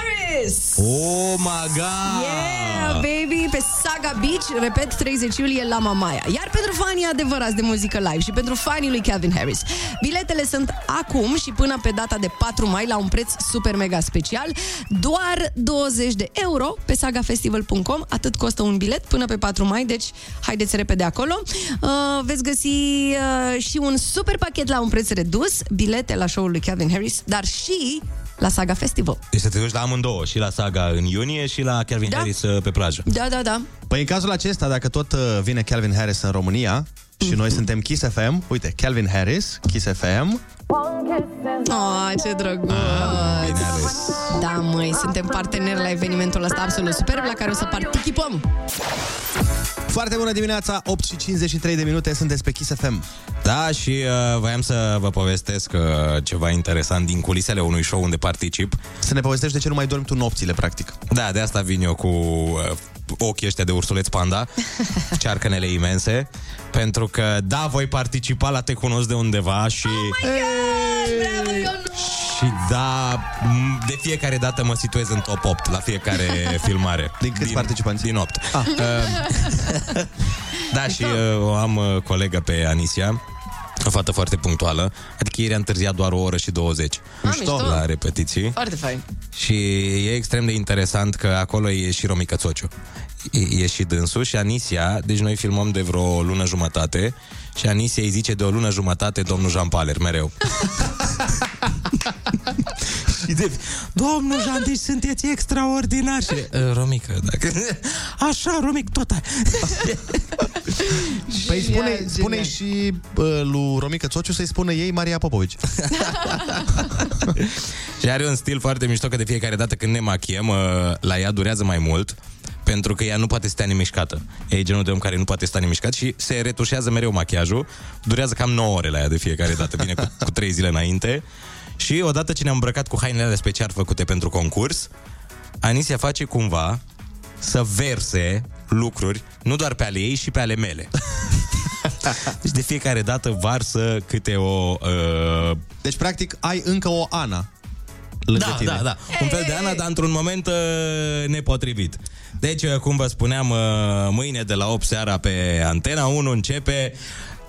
Oh my god! Yeah, baby! Pe Saga Beach, repet, 30 iulie la Mamaia. Iar pentru fanii adevărați de muzică live și pentru fanii lui Calvin Harris, biletele sunt acum și până pe data de 4 mai la un preț super mega special, doar 20 de euro pe sagafestival.com, atât costă un bilet până pe 4 mai, deci haideți repede acolo. Uh, veți găsi uh, și un super pachet la un preț redus, bilete la show-ul lui Calvin Harris, dar și la Saga Festival. Deci să te duci la amândouă, și la Saga în iunie și la Calvin Da. Harris uh, pe plajă. Da, da, da. Păi în cazul acesta, dacă tot uh, vine Calvin Harris în România și noi suntem Kiss FM, uite, Calvin Harris, Kiss FM, Oh, ce drăguț! Da, măi, suntem parteneri la evenimentul ăsta absolut superb la care o să participăm. Foarte bună dimineața, 8 și 53 de minute, sunteți pe Kiss FM. Da, și uh, voiam să vă povestesc uh, ceva interesant din culisele unui show unde particip. Să ne povestești de ce nu mai dormi tu nopțile, practic. Da, de asta vin eu cu uh, ochii ăștia de ursuleț panda, cearcănele imense, pentru că, da, voi participa la Te Cunosc de undeva și... Și da, m- de fiecare dată mă situez în top 8 la fiecare filmare. Din câți participanți? Din 8. Ah. da, și uh, o am uh, colegă pe Anisia, o fată foarte punctuală, adică ieri a întârziat doar o oră și 20 Ah, mișto. la repetiții. Foarte fain. Și e extrem de interesant că acolo e și Romica Țociu. E, e și dânsul și Anisia, deci noi filmăm de vreo lună jumătate și Anisia îi zice de o lună jumătate domnul Jean Paler, mereu. și de, domnul Jean, deci sunteți extraordinar. Și, "Uh, Romica, dacă... Așa, Romic, tot ai. Păi spune, Genial, spune genial. și uh, lui Romica Țociu să-i spună ei Maria Popovici. Și are un stil foarte mișto că de fiecare dată când ne machiem, uh, la ea durează mai mult pentru că ea nu poate sta nemișcată. Ea e genul de om care nu poate sta nemișcat și se retușează mereu machiajul. Durează cam 9 ore la ea de fiecare dată, vine cu, cu 3 zile înainte. Și odată ce ne-am îmbrăcat cu hainele alea special făcute pentru concurs, Anisia face cumva să verse lucruri, nu doar pe ale ei, și pe ale mele. deci de fiecare dată varsă câte o... Uh... Deci, practic, ai încă o Ana lângă Da, tine. da, da. Un fel de Ana, dar într-un moment uh, nepotrivit. Deci, uh, cum vă spuneam, uh, mâine de la 8 seara pe Antena 1 începe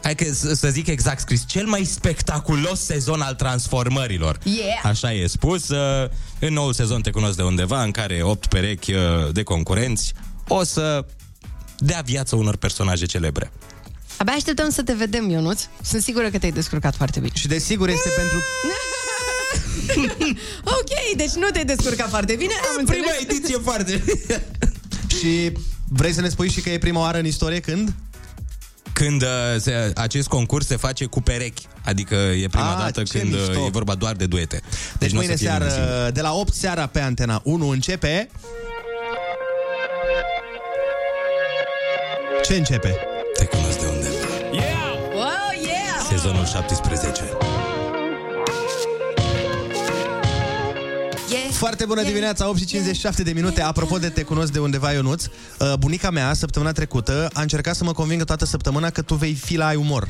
Hai că să să zic exact scris, cel mai spectaculos sezon al transformărilor. Yeah! Așa e spus. uh, În noul sezon te cunosc de undeva, în care opt perechi uh, de concurenți o să dea viață unor personaje celebre. Abia așteptăm să te vedem, Ionuț. Sunt sigură că te-ai descurcat foarte bine. Și desigur este pentru... ok, deci nu te-ai descurcat foarte bine. Am înțeles. Prima ediție foarte... și vrei să ne spui și că e prima oară în istorie când? Când uh, se, acest concurs se face cu perechi, adică e prima Ah, dată ce când uh, mișto. e vorba doar de duete. Deci nu o mâine să fie nimeni singur. seară, de la 8 seara pe Antena 1 începe... Ce începe? Te cunosc de undeva. Wow, yeah! Sezonul 17. Foarte bună dimineața, 8 și 57 de minute. Apropo de te cunosc de undeva, Ionuț, uh, bunica mea, săptămâna trecută, a încercat să mă convingă toată săptămâna că tu vei fi la ai umor.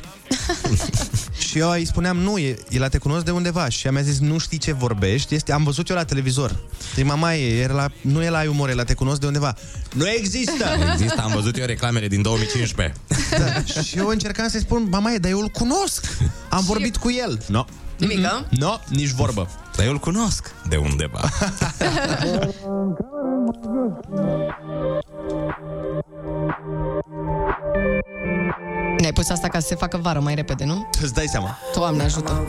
și eu îi spuneam, nu, e, e la te cunosc de undeva. Și ea mi-a zis, nu știi ce vorbești, este, am văzut eu la televizor. Zic, mama, e, e la, nu e la ai umor, e la te cunosc de undeva. Nu există! Există, am văzut eu reclamele din 2015. Da. Și eu încercam să-i spun, mama, e, dar eu îl cunosc. Am vorbit cu el. No. Nimică? No, nici vorbă. Dar eu îl cunosc de undeva. Ne-ai pus asta ca să se facă vară mai repede, nu? Îți dai seama. Doamne ajută.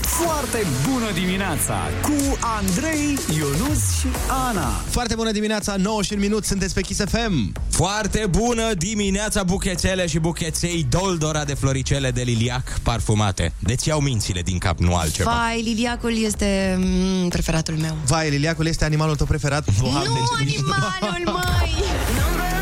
Foarte bună dimineața cu Andrei, Ionus și Ana. Foarte bună dimineața, 9 și un minut, sunteți pe Kiss FM. Foarte bună dimineața, buchețele și bucheței Doldora de floricele de liliac parfumate. Deci iau mințile din cap, nu altceva. Vai, liliacul este mm, preferatul meu. Vai, liliacul este animalul tău preferat? Doamne, nu ce mișto. animalul, măi!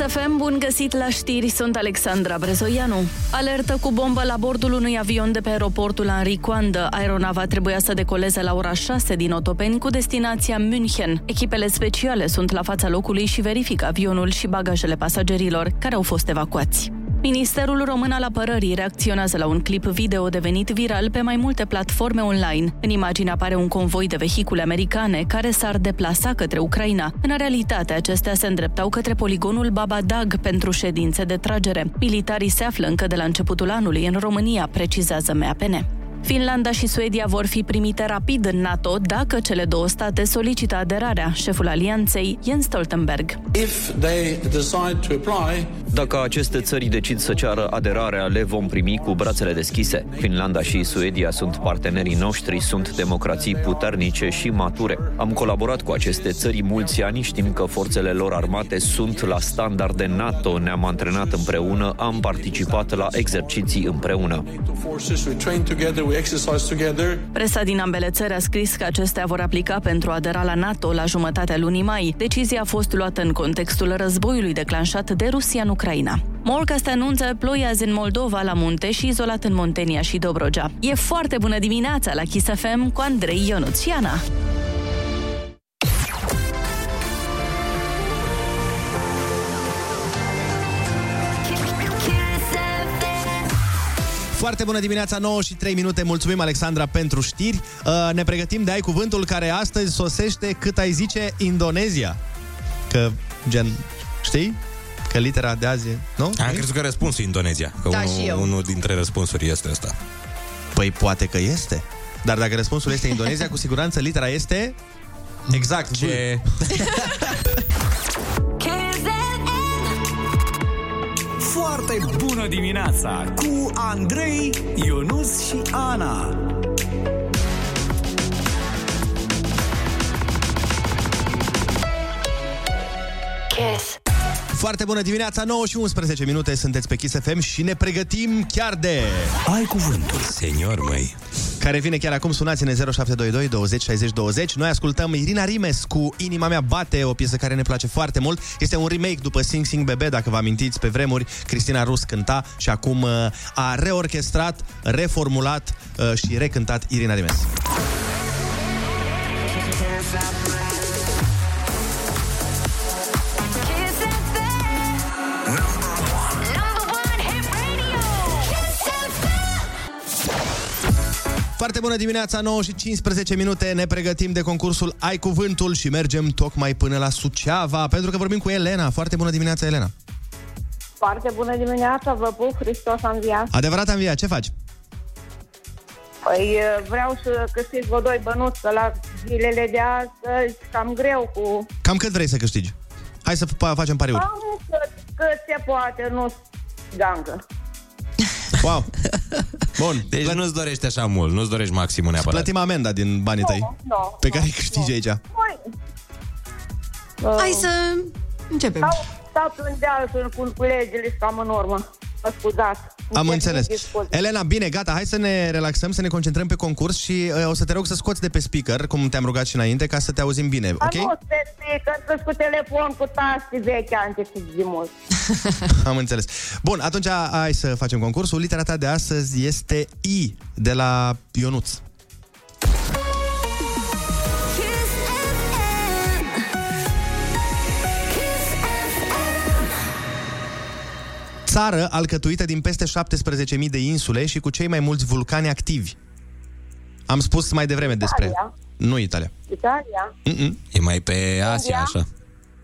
Kiss FM, bun găsit la știri, sunt Alexandra Brezoianu. Alertă cu bombă la bordul unui avion de pe aeroportul Henri Coandă. Aeronava trebuia să decoleze la ora 6 din Otopeni cu destinația München. Echipele speciale sunt la fața locului și verifică avionul și bagajele pasagerilor care au fost evacuați. Ministerul Român al Apărării reacționează la un clip video devenit viral pe mai multe platforme online. În imagine apare un convoi de vehicule americane care s-ar deplasa către Ucraina. În realitate, acestea se îndreptau către poligonul Babadag pentru ședințe de tragere. Militarii se află încă de la începutul anului în România, precizează MAPN. Finlanda și Suedia vor fi primite rapid în NATO dacă cele două state solicită aderarea, șeful alianței Jens Stoltenberg. If they decide to apply, Dacă aceste țări decid să ceară aderarea, le vom primi cu brațele deschise. Finlanda și Suedia sunt partenerii noștri, sunt democrații puternice și mature. Am colaborat cu aceste țări mulți ani, știm că forțele lor armate sunt la standarde NATO, ne-am antrenat împreună, am participat la exerciții împreună. Forces we train together, we exercise together. Presa din ambele țări a scris că acestea vor aplica pentru a adera la NATO la jumătatea lunii mai. Decizia a fost luată în contextul războiului declanșat de Rusia în Ucraina. Morcast anunță ploi azi în Moldova la munte și izolat în Muntenia și Dobrogea. E foarte bună dimineața la Kiss FM cu Andrei Ionuțiana. Foarte bună dimineața, 9 și 3 minute. Mulțumim, Alexandra, pentru știri. Uh, ne pregătim de ai cuvântul care astăzi sosește, cât ai zice, Indonezia. Că, gen, știi? Că litera de azi, e- nu? Am crezut că răspunsul e Indonezia. Că Da, unul, și eu. unul dintre răspunsuri este ăsta. Păi poate că este. Dar dacă răspunsul este Indonezia, cu siguranță litera este... Exact. Ce? Foarte bună dimineața cu Andrei, Ionus și Ana. Foarte bună dimineața, 9 și 11 minute, sunteți pe Kiss FM și ne pregătim chiar de... Ai cuvântul. Senior, măi. Care vine chiar acum, sunați-ne 0722 20 60 20. Noi ascultăm Irina Rimes cu Inima mea bate, o piesă care ne place foarte mult. Este un remake după Sing Sing Bebe, dacă vă amintiți, pe vremuri Cristina Rus cânta și acum uh, a reorchestrat, reformulat uh, și recântat Irina Rimes. Foarte bună dimineața, 9 și 15 minute. Ne pregătim de concursul Ai Cuvântul și mergem tocmai până la Suceava, pentru că vorbim cu Elena. Foarte bună dimineața, Elena. Foarte bună dimineața, vă pup, Hristos a înviat. Adevărat, Anvia, ce faci? Păi vreau să câștig vă doi bănuți, că la zilele de astăzi cam greu cu... Cam cât vrei să câștigi? Hai să fa- facem pariuri. Cam cât, cât se poate, nu gangă. Wow! Bun. Deci nu-ți dorești așa mult, nu-ți dorești maximul neapărat. Plătim amenda din banii tăi, nu, pe care îi câștigi aici. Mai... Hai să începem. Stau, stau în deal cu colegii și cam în urmă. Mă scuzați. Am Îmi înțeles. cer scuze. Elena, bine, gata, hai să ne relaxăm, să ne concentrăm pe concurs și uh, o să te rog să scoți de pe speaker, cum te-am rugat și înainte, ca să te auzim bine, Dar ok? nu pe speaker, că cu telefon, cu tasti vechi, antici de mult. Am înțeles. Bun, atunci hai să facem concursul. Litera ta de astăzi este I, de la Ionuț. Țară alcătuită din peste 17.000 de insule și cu cei mai mulți vulcani activi. Am spus mai devreme despre... Italia. Nu Italia. Italia, Mm-mm. E mai pe Asia, India? așa.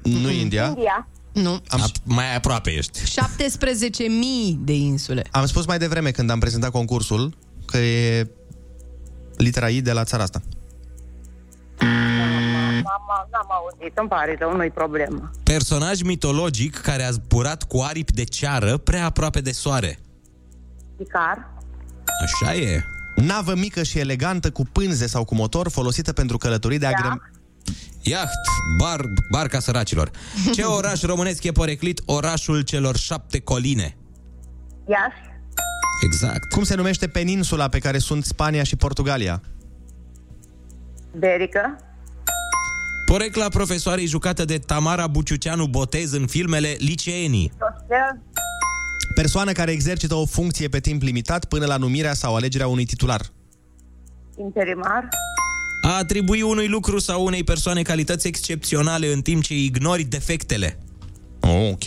Nu India. India, Nu. Am, Mai aproape ești. 17.000 de insule. am spus mai devreme când am prezentat concursul că e litera I de la țara asta. Mama, n-am auzit, îmi pare rău, nu-i problemă. Personaj mitologic care a zburat cu aripi de ceară prea aproape de soare. Icar, Așa e. Navă mică și elegantă cu pânze sau cu motor folosită pentru călătorii de agrem... Iaht, bar, barca săracilor. Ce oraș românesc e poreclit orașul celor șapte coline? Iași, Exact. Cum se numește peninsula pe care sunt Spania și Portugalia? Berică, Porecla profesoarei jucată de Tamara Buciuceanu Botez în filmele Liceenii. Tostel, Persoană care exercită o funcție pe timp limitat până la numirea sau alegerea unui titular. interimar, A atribui unui lucru sau unei persoane calități excepționale în timp ce ignori defectele. Oh, ok.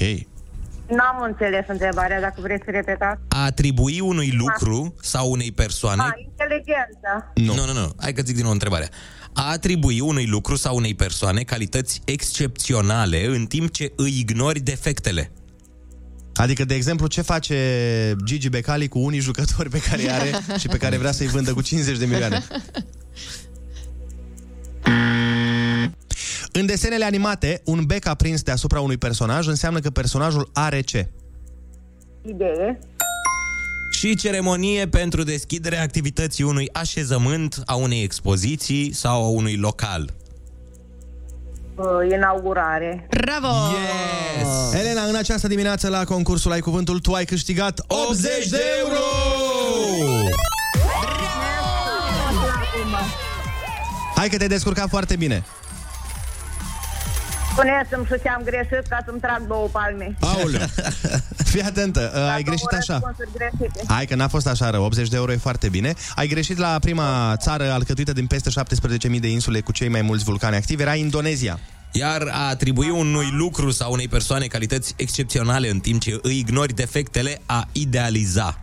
n-am înțeles întrebarea, dacă vreți să repetați. A atribui unui lucru sau unei persoane... A, inteligență, Nu. nu, nu, nu. Hai că zic din nou întrebarea. A atribui unui lucru sau unei persoane calități excepționale în timp ce îi ignori defectele. Adică, de exemplu, ce face Gigi Becali cu unii jucători pe care îi are și pe care vrea să-i vândă cu 50 de milioane? În desenele animate, un bec aprins deasupra unui personaj înseamnă că personajul are ce? idee, Și ceremonie pentru deschiderea activității unui așezământ, a unei expoziții sau a unui local. uh, inaugurare. Bravo! Yes! Elena, în această dimineață la concursul Ai Cuvântul, tu ai câștigat 80 de euro! Hai că te-ai descurcat foarte bine. Spuneți-mi și ce am greșit ca să-mi trag două palme. Aoleu! Fii atentă, uh, ai greșit Două așa. răspunsuri greșite. Hai că n-a fost așa rău, 80 de euro e foarte bine. Ai greșit la prima țară alcătuită din peste 17.000 de insule cu cei mai mulți vulcani activi, era Indonezia. Iar a atribui unui lucru sau unei persoane calități excepționale în timp ce îi ignori defectele, a idealiza.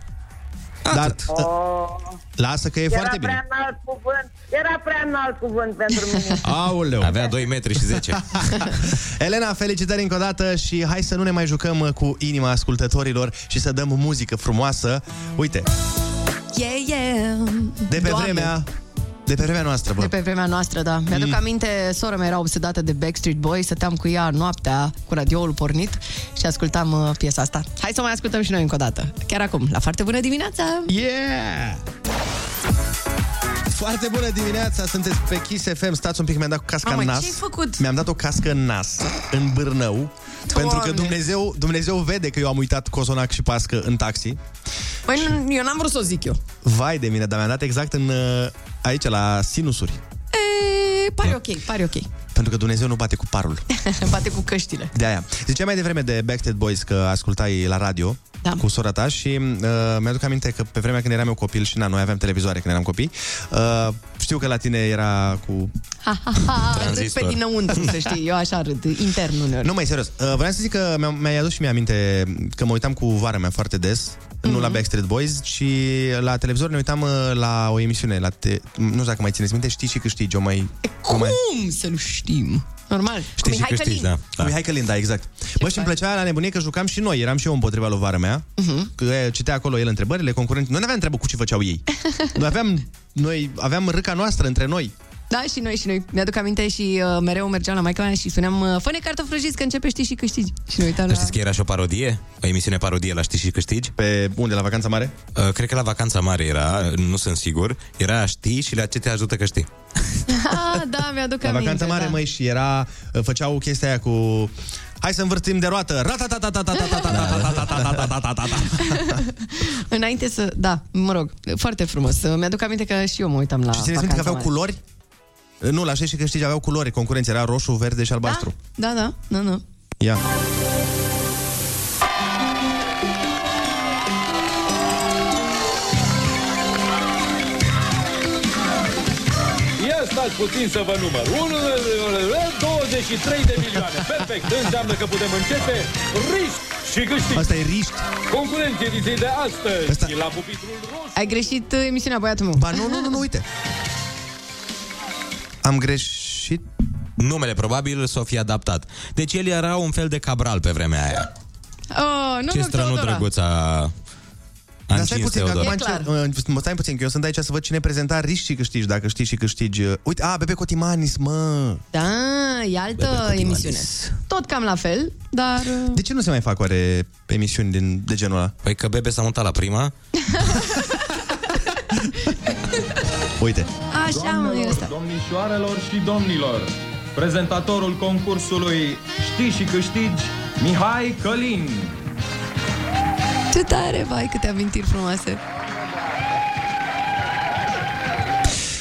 Dar Oh. lasă că e Era foarte prea bine. înalt cuvânt. Era prea înalt cuvânt pentru mine. Aoleu! Avea 2 metri și 10. Elena, felicitări încă o dată și hai să nu ne mai jucăm uh, cu inima ascultătorilor și să dăm muzică frumoasă. Uite, Yeah, yeah! de pe Doamne. vremea de pe vremea noastră, bă. De pe vremea noastră, da. Mi-aduc Mm. aminte, sora mea era obsedată de Backstreet Boys, stăteam cu ea noaptea cu radioul pornit și ascultam uh, piesa asta. Hai să mai ascultăm și noi încă o dată. Chiar acum, la foarte bună dimineața! Yeah! Foarte bună dimineața, sunteți pe Kiss FM Stați un pic, mi-am dat cu casca Mamă, în nas ce-ai făcut? Mi-am dat o cască în nas În Bârnău Pentru că Dumnezeu, Dumnezeu vede că eu am uitat cozonac și pască în taxi Păi n- eu n-am vrut să o zic eu. Vai de mine, dar mi-am dat exact în uh, aici, la sinusuri E, pare ok, pare ok. Pentru că Dumnezeu nu bate cu parul. Bate cu căștile. De aia. Ziceai mai devreme de Backstreet Boys că ascultai la radio Da. cu sora ta și uh, mi-aduc aminte că pe vremea când eram eu copil și na, noi aveam televizoare când eram copii, uh, știu că la tine era cu... Ha, ha, ha, râd Tranzistor. pe dinăuntru, să știi. Eu așa râd, intern uneori. Nu mai serios. Uh, vreau să zic că mi-a, mi-ai adus și mie aminte că mă uitam cu vara mea foarte des, mm-hmm. nu la Backstreet Boys, ci la televizor ne uitam uh, la o emisiune, la te... nu știu dacă mai țineți minte, știi și câștigi, o mai... O mai... Cum să nu știm? Normal. Știi Cu și Mihai câștigi, Călin. da. Cu Mihai Călin, da, exact. Bă, și îmi plăcea la nebunie că jucam și noi. Eram și eu împotriva lui vara mea. Mhm. Că e, citea acolo el întrebările, concurenții. Noi nu aveam treabă cu ce făceau ei. Noi aveam, noi aveam râca noastră între noi. Da, și noi, și noi. Mi-aduc aminte și uh, mereu mergeam la maica mea și spuneam uh, Fă-ne cartofi prăjiți că începe știi și câștigi. Și ne uitam la... Știți că era și o parodie? O emisiune parodie la Știi și câștigi? Pe unde, la Vacanța Mare? Uh, cred că la Vacanța Mare era, nu sunt sigur. Era Știi și la ce te ajută că știi. Ah, da, mi-aduc La aminte. Vacanța Mare, da. măi, și era... Făceau chestia aia cu... Hai să învârtim de roată. Înainte să... Da, mă rog, foarte frumos. Mi-aduc aminte că și eu mă uitam la Și țineți minte că Vacanța aveau Mare. culori? Nu, la știi și câștigi aveau culori. Concurenții era roșu, verde și albastru. Da, da, nu, nu. Ia. Stați puțin să vă număr. 23 de milioane. Perfect. Înseamnă că putem începe. Riști și câștig. Asta e riști. Concurenții ediției de astăzi. Asta... La pupitrul roșu. Ai greșit uh, emisiunea, băiatul meu. Ba nu, nu, nu, nu, uite. Am greșit. Numele probabil s-o fi adaptat. Deci el era un fel de cabral pe vremea aia. Oh, nu, Ce nu, strănu Teodora. drăguț a... Dar a stai încins puțin, că Teodor. acum încep, uh, stai puțin, că eu sunt aici să văd cine prezenta riști și câștigi, dacă știi și câștigi. uh, Uite, a, Bebe Cotimanis, mă! Da, e altă emisiune. Tot cam la fel, dar... uh, De ce nu se mai fac oare emisiuni din, de genul ăla? Păi că Bebe s-a mutat la prima. Uite. Așa, mă, e ăsta. Domnișoarelor și domnilor, prezentatorul concursului Știi și câștigi, Mihai Călin. Ce tare, vai, câte amintiri frumoase.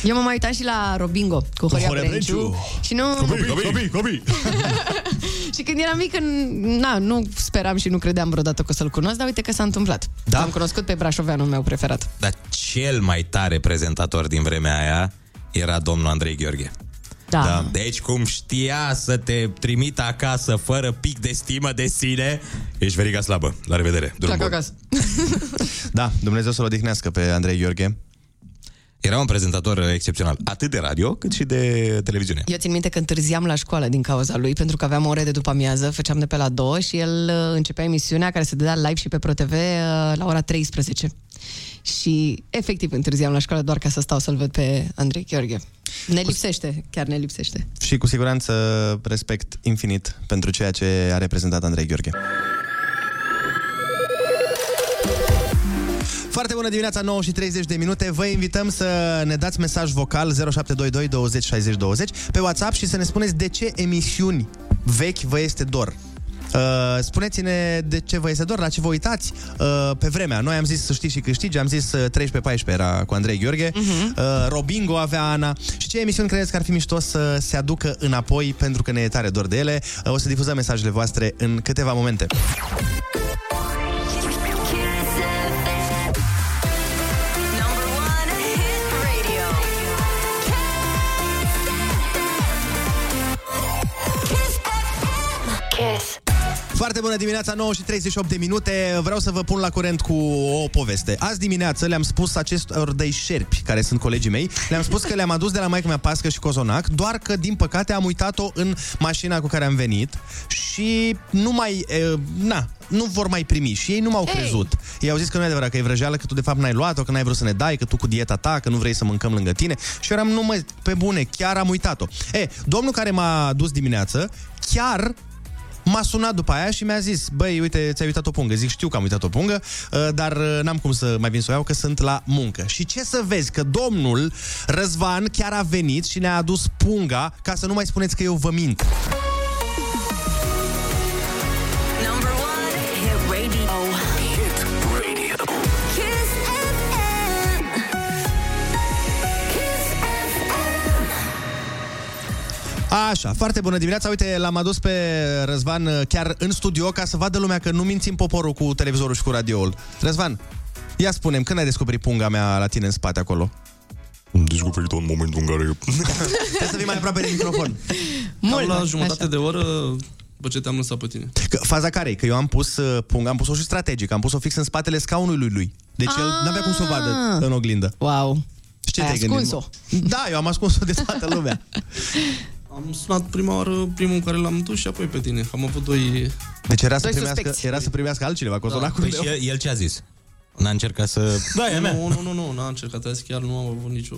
Eu m-am mai uitat și la Robingo cu Horia Horia Brenciu. Brenciu. Și nu... copii, copii! Și când eram mică, na, nu speram și nu credeam vreodată că o să-l cunosc, dar uite că s-a întâmplat. Da? Am cunoscut pe brașoveanul meu preferat. Dar cel mai tare prezentator din vremea aia era domnul Andrei Gheorghe. Da. Deci cum știa să te trimită acasă fără pic de stimă de sine, ești veriga slabă. La revedere. Drum bun. acasă. Da, Dumnezeu să-l odihnească pe Andrei Gheorghe. Era un prezentator excepțional, atât de radio cât și de televiziune. Eu țin minte că întârziam la școală din cauza lui, pentru că aveam ore de după amiază, făceam de pe la 2 și el uh, începea emisiunea care se dădea live și pe ProTV uh, la ora 13. Și efectiv întârziam la școală doar ca să stau să-l văd pe Andrei Gheorghe. Ne lipsește, chiar ne lipsește. Și cu siguranță respect infinit pentru ceea ce a reprezentat Andrei Gheorghe. Foarte bună dimineața, 9 și 30 de minute. Vă invităm să ne dați mesaj vocal 0722 20 60 20 pe WhatsApp și să ne spuneți de ce emisiuni vechi vă este dor. Uh, spuneți-ne de ce vă este dor, la ce vă uitați uh, pe vremea. Noi am zis să știți și câștigi, am zis uh, 13-14 era cu Andrei Gheorghe, uh-huh. uh, Robingo avea Ana. Și ce emisiuni credeți că ar fi mișto să se aducă înapoi pentru că ne e tare dor de ele? Uh, o să difuzăm mesajele voastre în câteva momente. Foarte bună dimineața, 9 și 38 de minute. Vreau să vă pun la curent cu o poveste. Azi dimineață le-am spus acestor doi șerpi, care sunt colegii mei, le-am spus că le-am adus de la maica mea pască și cozonac, doar că, din păcate, am uitat-o în mașina cu care am venit și nu mai, e, na, nu vor mai primi și ei nu m-au crezut. Ei au zis că nu e adevărat, că e vrăjeală, că tu de fapt n-ai luat-o, că n-ai vrut să ne dai, că tu cu dieta ta, că nu vrei să mâncăm lângă tine. Și eu eram, nu mă, pe bune, chiar am uitat-o. E, domnul care m-a dus dimineață, chiar m-a sunat după aia și mi-a zis Băi, uite, ți-ai uitat o pungă. Zic, știu că am uitat o pungă uh, Dar uh, n-am cum să mai vin să o iau Că sunt la muncă. Și ce să vezi, că domnul Răzvan chiar a venit și ne-a adus punga Ca să nu mai spuneți că eu vă mint Așa, foarte bună dimineața. Uite, l-am adus pe Răzvan uh, chiar în studio ca să vadă lumea că nu mințim poporul cu televizorul și cu radioul. Răzvan, ia spunem, când ai descoperit punga mea la tine în spate acolo? Am descoperit-o în momentul în care... Trebuie să fii mai aproape de microfon. Mult, la jumătate așa. de oră după ce te-am lăsat pe tine. Că, faza care e? Că eu am pus uh, punga, am pus-o și strategic, am pus-o fix în spatele scaunului lui. Deci el n-avea cum să o vadă în oglindă. Wow. Și ce Ai te-ai gândit? ascuns-o. Da, eu am ascuns-o de toată lumea. Am sunat prima oară primul care l-am dus și apoi pe tine. Am avut doi... Deci era să, Doi primească, suspecți. era să primească altcineva cozonacul Păi meu. și el, el ce a zis? N-a încercat să... Da, e a mea. Nu, nu, nu, nu, n-a încercat. A zis chiar nu am avut nicio...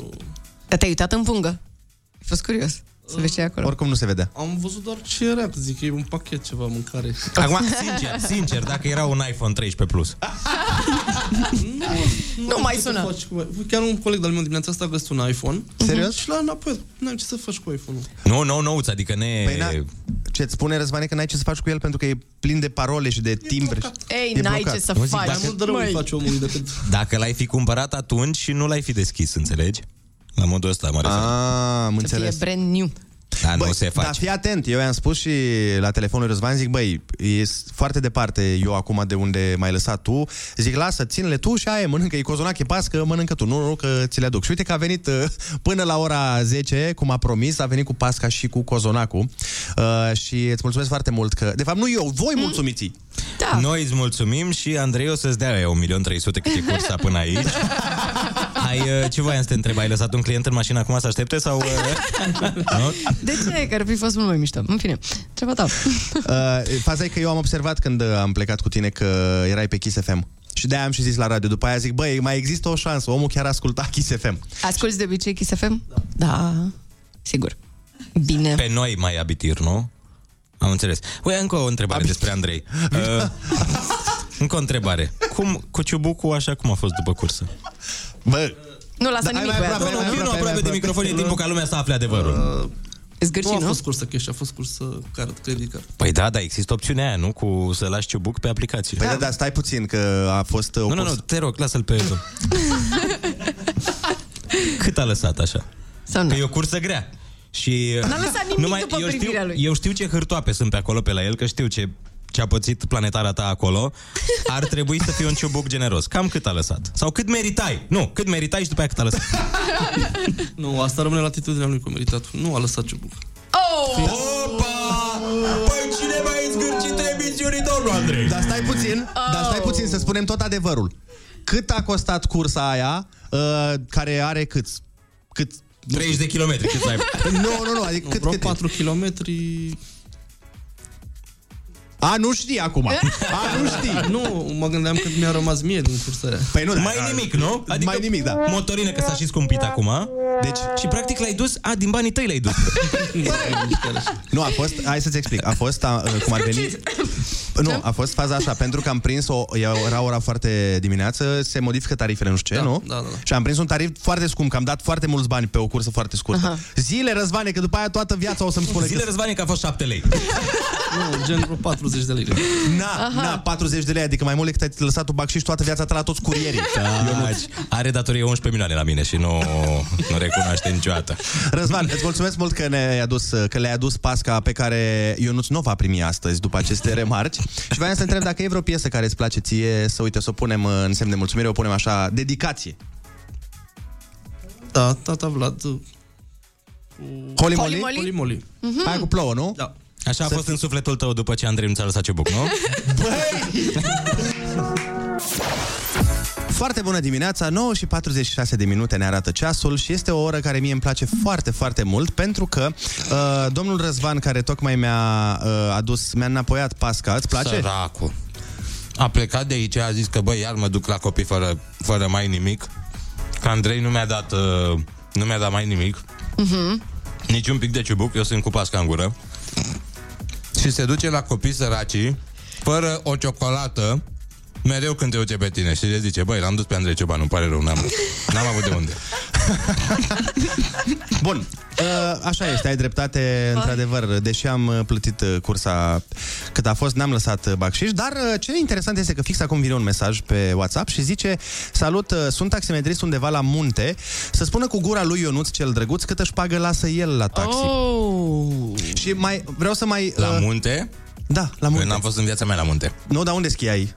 Dar te-ai uitat în pungă? Ai fost curios să vezi ce e acolo. Oricum nu se vedea. Am văzut doar ce era, că zic că e un pachet ceva mâncare. Acum, sincer, sincer, dacă era un iPhone 13 Plus. Nu mai ce să sună. faci cu- Chiar un coleg de-al meu dimineața asta a găsit un iPhone. Serios? Și la înapoi. Nu ce să faci cu iPhone-ul. Nu, nu, nu, adică ne... Păi na, ce-ți spune Răzvane că n-ai ce să faci cu el pentru că e plin de parole și de timbre. Ei, E n-ai blocat. ce să Nu zic, faci. dacă- Mult de rău îi face omului decât... Dacă l-ai fi cumpărat atunci și nu l-ai fi deschis, înțelegi? La modul ăsta mă refer. Ah, am Să fie înțeles. brand new. Da, nu Băi, se face. Dar fii atent, eu i-am spus și la telefonul lui Răzvan, zic, băi, e foarte departe eu acum de unde m-ai lăsat tu. Zic, lasă, ține-le tu și aia, mănâncă, e cozonac, e pască, mănâncă tu. Nu, nu, că ți le aduc. Și uite că a venit uh, până la ora 10, cum a promis, a venit cu pasca și cu cozonacul. Uh, și îți mulțumesc foarte mult că, de fapt, nu eu, voi mulțumiți. Da. Noi îți mulțumim și Andrei o să-ți dea 1.300.000 cât e cursa până aici. Ai, uh, ce voiam să te întreb? Ai lăsat un client în mașină acum să aștepte sau... uh, nu? De ce? Că ar fi fost mult mai mișto. În fine, treaba ta. Uh, faza e că eu am observat când uh, am plecat cu tine că erai pe Kiss FM. Și de-aia am și zis la radio. După aia zic, băi, mai există o șansă. Omul chiar asculta Kiss FM. Asculți de obicei Kiss FM? Da. da. Sigur. Bine. Pe noi mai abitir, nu? Am înțeles. Uite, încă o întrebare despre Andrei. Uh, încă o întrebare. Cum, cu ciubucul așa cum a fost după cursă? Bă, Nu lasă Da, nimic, hai mai băiatul. aproape, Nu, mai nu, aproape, aproape mai de aproape. microfon e timpul ca lumea să afle adevărul. Zgârci, nu a nu? fost cursă cash, a fost cursă card, credit card. Păi da, dar există opțiunea aia, nu? Cu să lași ciubuc pe aplicație. Păi da, da, stai puțin, că a fost uh, o Nu, nu, nu, cursă. te rog, lasă-l pe el. Cât a lăsat așa? Sau nu? Că e o cursă grea. Și N-a lăsat nimic după eu, știu, privirea lui. eu știu ce hârtoape sunt pe acolo pe la el, că știu ce ce a pățit planetara ta acolo, ar trebui să fie un ciubuc generos. Cam cât a lăsat? Sau cât meritai? Nu, cât meritai și după aia cât a lăsat. Nu, asta rămâne la atitudinea lui cu meritat. Nu a lăsat ciubuc. Oh! Opa! Păi cine mai zgârcit emisiunii, domnul Andrei? Dar stai puțin, Oh. dar stai puțin să spunem tot adevărul. Cât a costat cursa aia, uh, care are cât? Cât? 30 de kilometri, cât să ai? Nu, nu, nu, adică cât, Vreo cât 4 km... A, nu știi acum. A, nu știi. Nu, mă gândeam că mi-a rămas mie din cursa aia. Păi nu, Mai nimic, nu? Adică mai nimic, da. Motorină că s-a și scumpit acum. Deci, Și practic l-ai dus, a, din banii tăi l-ai dus. nu, a fost, hai să-ți explic, a fost, a, cum ar veni... Nu, a fost faza așa, pentru că am prins-o, era ora foarte dimineață, se modifică tarifele, nu știu ce, Da, nu? da, da, da. Și am prins un tarif foarte scump, că am dat foarte mulți bani pe o cursă foarte scurtă. Aha. Zile, Răzvane, că după aia toată viața o să-mi spună Zile că... răzvane că a fost 7 lei. Nu, gen vreo 40 de lei. Na, na, 40 de lei, adică mai mult decât ai lăsat tu bacșiș toată viața ta la toți curierii. Ionuț. Are datorie 11 milioane la mine și nu, nu recunoaște niciodată. Răzvan, îți mulțumesc mult că, ne-ai adus, că le-ai adus pasca pe care Ionuț nu o va primi astăzi după aceste remarci. Și vreau să te întreb dacă e vreo piesă care îți place ție, să uite, să o punem în semn de mulțumire, o punem așa, dedicație. Da, tata Vlad. cu- Holy Holy Moly? Moly? Holy Moly. Mm-hmm. Aia cu plouă, nu? Da. Așa a fost în sufletul tău după ce Andrei nu ți-a lăsat ciubuc, nu? Foarte bună dimineața, 9 și 46 de minute ne arată ceasul și este o oră care mie îmi place foarte, foarte mult pentru că uh, domnul Răzvan, care tocmai mi-a uh, adus, mi-a înapoiat pasca, îți place? Săracul. A plecat de aici, a zis că băi, iar mă duc la copii fără, fără mai nimic. Că Andrei nu mi-a dat, uh, nu mi-a dat mai nimic. Mhm. Nici un pic de ciubuc, eu sunt cu pasca în gură. Și se duce la copii săracii, fără o ciocolată, Mereu când te uite pe tine și le zice, băi, l-am dus pe Andrei Cioban, îmi pare rău, n-am, n-am avut de unde. Bun, uh, așa este, ai dreptate, într-adevăr, deși am uh, plătit uh, cursa cât a fost, n-am lăsat uh, bacșiș, dar uh, ce e interesant este că fix acum vine un mesaj pe WhatsApp și zice Salut, uh, sunt taximetrist undeva la munte, să spună cu gura lui Ionuț cel drăguț cât își pagă lasă el la taxi. Oh. Și mai vreau să mai... La uh, munte? Da, la munte. Eu n-am fost în viața mea la munte. Nu, dar unde schiai?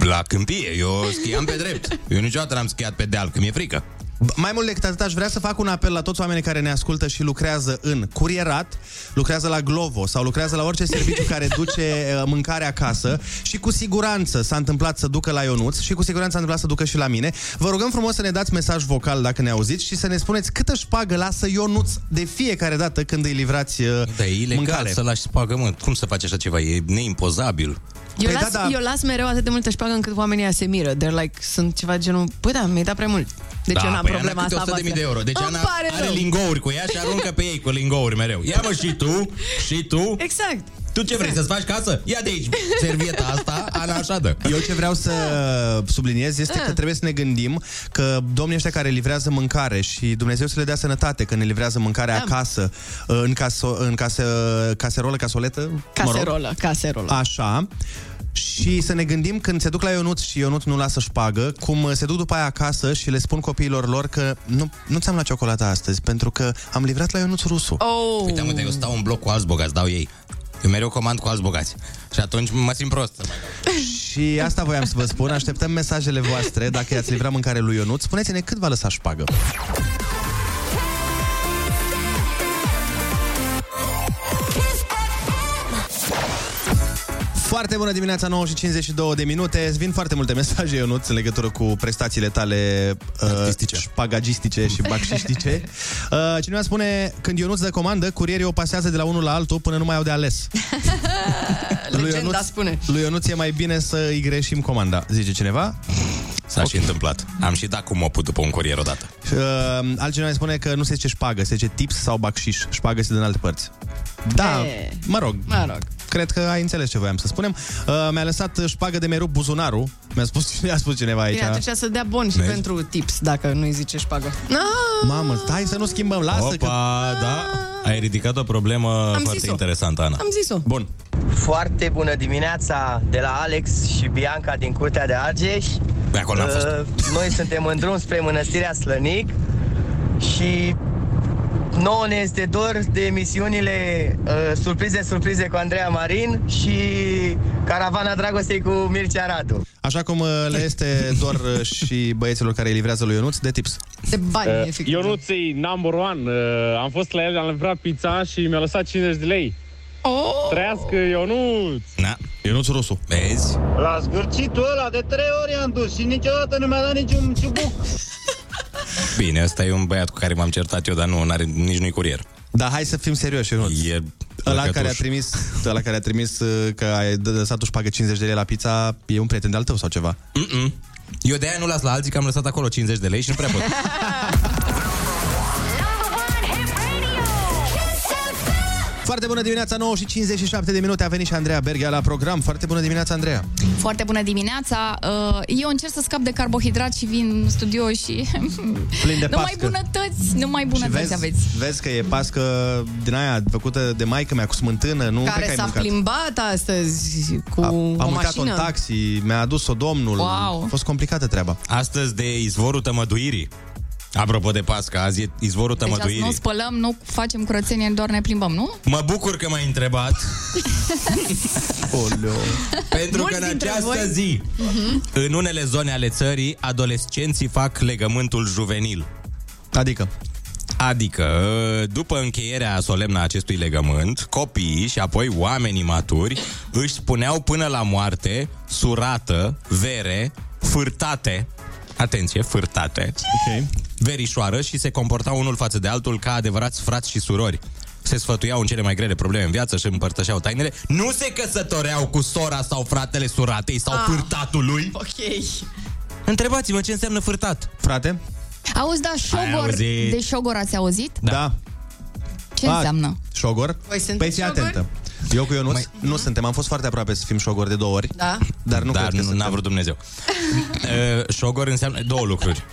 La câmpie, eu schiam pe drept. Eu niciodată n-am schiat pe deal, că mi-e frică. B- Mai mult decât atât, aș vrea să fac un apel la toți oamenii care ne ascultă și lucrează în curierat, lucrează la Glovo sau lucrează la orice serviciu care duce uh, mâncare acasă și cu siguranță s-a întâmplat să ducă la Ionuț și cu siguranță s-a întâmplat să ducă și la mine. Vă rugăm frumos să ne dați mesaj vocal dacă ne auziți și să ne spuneți cât își șpagă lasă Ionuț de fiecare dată când îi livrați uh, Da, e ilegal mâncare. să lași spagă, mă. Cum să faci așa ceva? E neimpozabil. Eu, Păi las, da, da. eu las mereu atât de multă șpagă încât oamenii aia se miră. They're like, sunt ceva genul, păi da, mi-ai dat prea mult. Deci da, eu n-am păi problema Ana câte asta. 100 de mii de voastră. euro. Deci Îmi Ana pare are rău. lingouri cu ea și aruncă pe ei cu lingouri mereu. Ia mă și tu, și tu. Exact. Tu ce vrei, să-ți faci casă? Ia de aici servieta asta, Ana așa dă. Eu ce vreau să subliniez este Ah. că trebuie să ne gândim că domnii ăștia care livrează mâncare și Dumnezeu să le dea sănătate că ne livrează mâncarea Da. acasă, în, caso, în case, caserolă, casoletă, mă rog, Caserolă, caserolă. Așa. Și să ne gândim când se duc la Ionuț și Ionuț nu lasă șpagă, cum se duc după aia acasă și le spun copiilor lor că nu, nu ți-am luat ciocolată astăzi, pentru că am livrat la Ionuț rusul. Oh. Uite, mă, eu stau în bloc cu alți bogați, dau ei. Eu mereu comand cu alți bogați. Și atunci mă simt prost. să mai dau. Și asta voiam să vă spun, așteptăm mesajele voastre, dacă i-ați livrat mâncare lui Ionuț, spuneți-ne cât va lăsa șpagă. Foarte bună dimineața, 9 și 52 de minute. Îți vin foarte multe mesaje, Ionuț, în legătură cu prestațiile tale uh, șpagagistice și bacșistice. Uh, cineva spune, când Ionuț dă comandă, curierii o pasează de la unul la altul până nu mai au de ales. Legenda spune. Lui Ionuț e mai bine să îi greșim comanda, zice cineva. S-a și întâmplat. Am și dat cu mopul după un curier odată. Uh, altcineva spune că nu se zice șpagă, se zice tips sau bacșiș. Șpagă se dă în alte părți. Da, E. mă rog. Mă rog. Cred că ai înțeles ce voiam să spunem. Uh, mi-a lăsat șpagă de mereu buzunarul. Mi-a spus, mi-a spus cineva aici. Bine, atunci să dea bon și Vezi? pentru tips, dacă nu-i zice șpagă. No! Mamă, stai să nu schimbăm, lasă Opa, că... da. Ai ridicat o problemă Am foarte zis-o. interesantă, Ana. Am zis-o. Bun. Foarte bună dimineața de la Alex și Bianca din Curtea de Argeș. Pe acolo n-am fost. Uh, Noi suntem în drum spre Mănăstirea Slănic și nouă ne este dor de emisiunile uh, Surprize, surprize cu Andreea Marin și Caravana Dragostei cu Mircea Radu. Așa cum uh, le este doar uh, și băieților care îi livrează lui Ionuț de tips. De bani, Uh, efectiv. Ionuț e number one. Uh, am fost la el, am livrat pizza și mi-a lăsat 50 de lei. Oh! Trăiască Ionuț! Na. Ionuț Rusu. Vezi? La zgârcitul ăla de trei ori am dus și niciodată nu mi-a dat niciun ciubuc. Bine, ăsta e un băiat cu care m-am certat eu, dar nu, are nici nu-i curier. Dar hai să fim serioși, Ionuț. E Ăla lăcătuș. care a trimis, ăla care a trimis uh, că ai dă- lăsat tu șpagă 50 de lei la pizza, e un prieten de-al tău sau ceva? Mm-mm. Eu de-aia nu las la alții că am lăsat acolo 50 de lei și nu prea pot. Foarte bună dimineața, 9 și 57 de minute. A venit și Andreea Berghia la program. Foarte bună dimineața, Andreea. Foarte bună dimineața! Uh, Eu încerc să scap de carbohidrat și vin în studio și... Plin de numai pască. bunătăți, numai Și bunătăți vezi, aveți. vezi că e pască din aia făcută de maică mea cu smântână, nu cred că Care ai s-a mâncat. plimbat astăzi cu Am o mâncat mașină. un taxi, mi-a adus-o domnul. Wow. A fost complicată treaba. Astăzi de izvorul tămăduirii. Apropo de Pasca, azi e izvorul Deci azi tămăduirii. nu spălăm, nu facem curățenie, doar ne plimbăm, nu? Mă bucur că m-ai întrebat, Oleo. pentru Mulți că în dintre această voi- zi, Mhm. în unele zone ale țării, adolescenții fac legământul juvenil. Adică? Adică, după încheierea solemnă a acestui legământ, copiii și apoi oamenii maturi își spuneau până la moarte surată, vere, fârtate, atenție, fârtate, okay. verișoară și se comportau unul față de altul ca adevărați frați și surori. Se sfătuiau în cele mai grele probleme în viață și împărtășeau tainele. Nu se căsătoreau cu sora sau fratele suratei sau Ah. fârtatului. Ok. Întrebați-mă ce înseamnă fârtat. Frate? Auzi, da, șogor, auzit? de șogor ați auzit? Da. Ce A, înseamnă? Șogor? Voi sunteți Păi fii șogori? atentă. Eu cu Ionuț mai... nu suntem, am fost foarte aproape să fim șogori de două ori, Da? dar nu Dar cred că nu, suntem. n-a vrut Dumnezeu. Uh, șogor înseamnă două lucruri.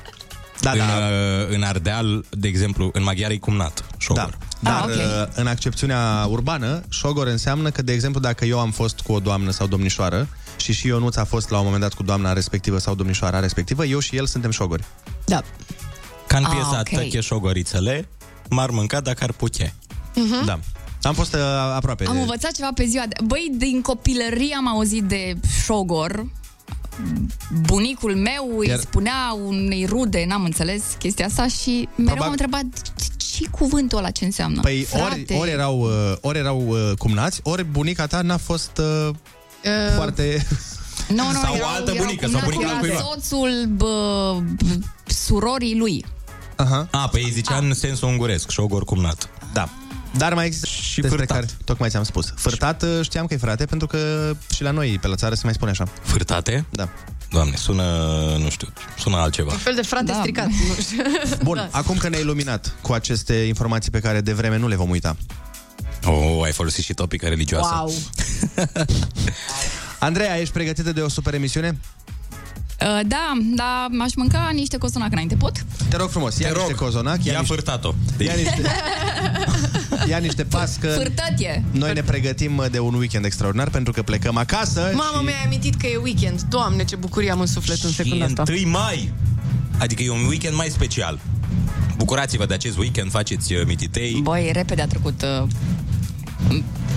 Da, în, da. uh, în Ardeal, de exemplu, în maghiară e cumnat. Șogor. Dar Ah, ok. uh, în accepțiunea urbană, șogor înseamnă că, de exemplu, dacă eu am fost cu o doamnă sau domnișoară și și Ionuț a fost la un moment dat cu doamna respectivă sau domnișoara respectivă, eu și el suntem șogori. Da. Ca în Ah, piesa ok. Tăche șogorițele, m-ar mânca dacă ar putea. Mhm. Da. Am fost uh, aproape. Am învățat ceva pe ziua de... Băi, din copilărie am auzit de șogor. Bunicul meu Iar- îi spunea unei rude, n-am înțeles chestia asta și mereu Probabil- m-am întrebat ce cuvântul ăla ce înseamnă. Păi ori, Frate. ori erau, uh, ori erau uh, cumnați, ori bunica ta n-a fost uh, foarte... Nu, nu, Sau o erau- altă erau bunică, sau cumnați, bunica era cuiva. soțul bă, b- surorii lui. Aha. A, păi îi zicea în sensul unguresc, șogor cumnat. Da. Dar mai există și despre fârtat. care tocmai ți-am spus. Fârtat uh, știam că e frate, pentru că și la noi pe la țară se mai spune așa. Fârtate? Da. Doamne, sună, nu știu, sună altceva. Un fel de frate Da. stricat. Nu știu. Bun, Da. acum că ne-ai iluminat cu aceste informații pe care de vreme nu le vom uita. Oh, ai folosit și topică religioasă. Wow. Andreea, ești pregătită de o super emisiune? Uh, da, da, m-aș mânca niște cozonac înainte, pot? Te rog frumos, ia Te niște rog, cozonac, ia, ia niște, fârtat-o. ia niște, ia niște pas, că Fârtăt e. noi ne pregătim de un weekend extraordinar pentru că plecăm acasă Mama și... mi-a amintit că e weekend. Doamne, ce bucurie am în suflet în Și secunda asta. 1 mai. Adică e un weekend mai special. Bucurați-vă de acest weekend, faceți uh, mititei. Băi, repede a trecut uh,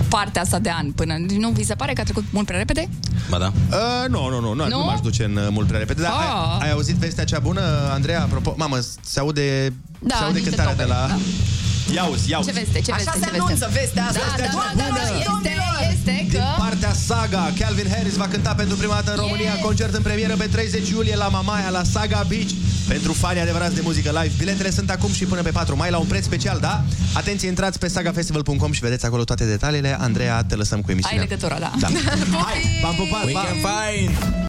partea asta de an până... Nu vi se pare că a trecut mult prea repede? Ba da. Uh, nu, nu, nu, nu, nu Nu? m-aș duce în uh, mult prea repede. Dar Ah. ai, ai auzit vestea cea bună, Andreea? Apropo, mamă, se aude, Da, se aude niște cântarea tobe, de la... da. Ia uzi, ia uzi. Ce veste, ce Așa veste, se ce anunță veste? vestea asta. Da, da, da, da, Doamnelor da, și este, domnilor! Este că... Din partea Saga, Calvin Harris va cânta pentru prima dată în România concert în premieră pe 30 iulie la Mamaia, la Saga Beach. Pentru fanii adevărați de muzică live, biletele sunt acum și până pe 4 mai la un preț special, da? Atenție, intrați pe sagafestival.com și vedeți acolo toate detaliile. Andreea, te lăsăm cu Ai emisiunea. legătura, da. Da. Hai, v-am pupat, pa! Weekend fine!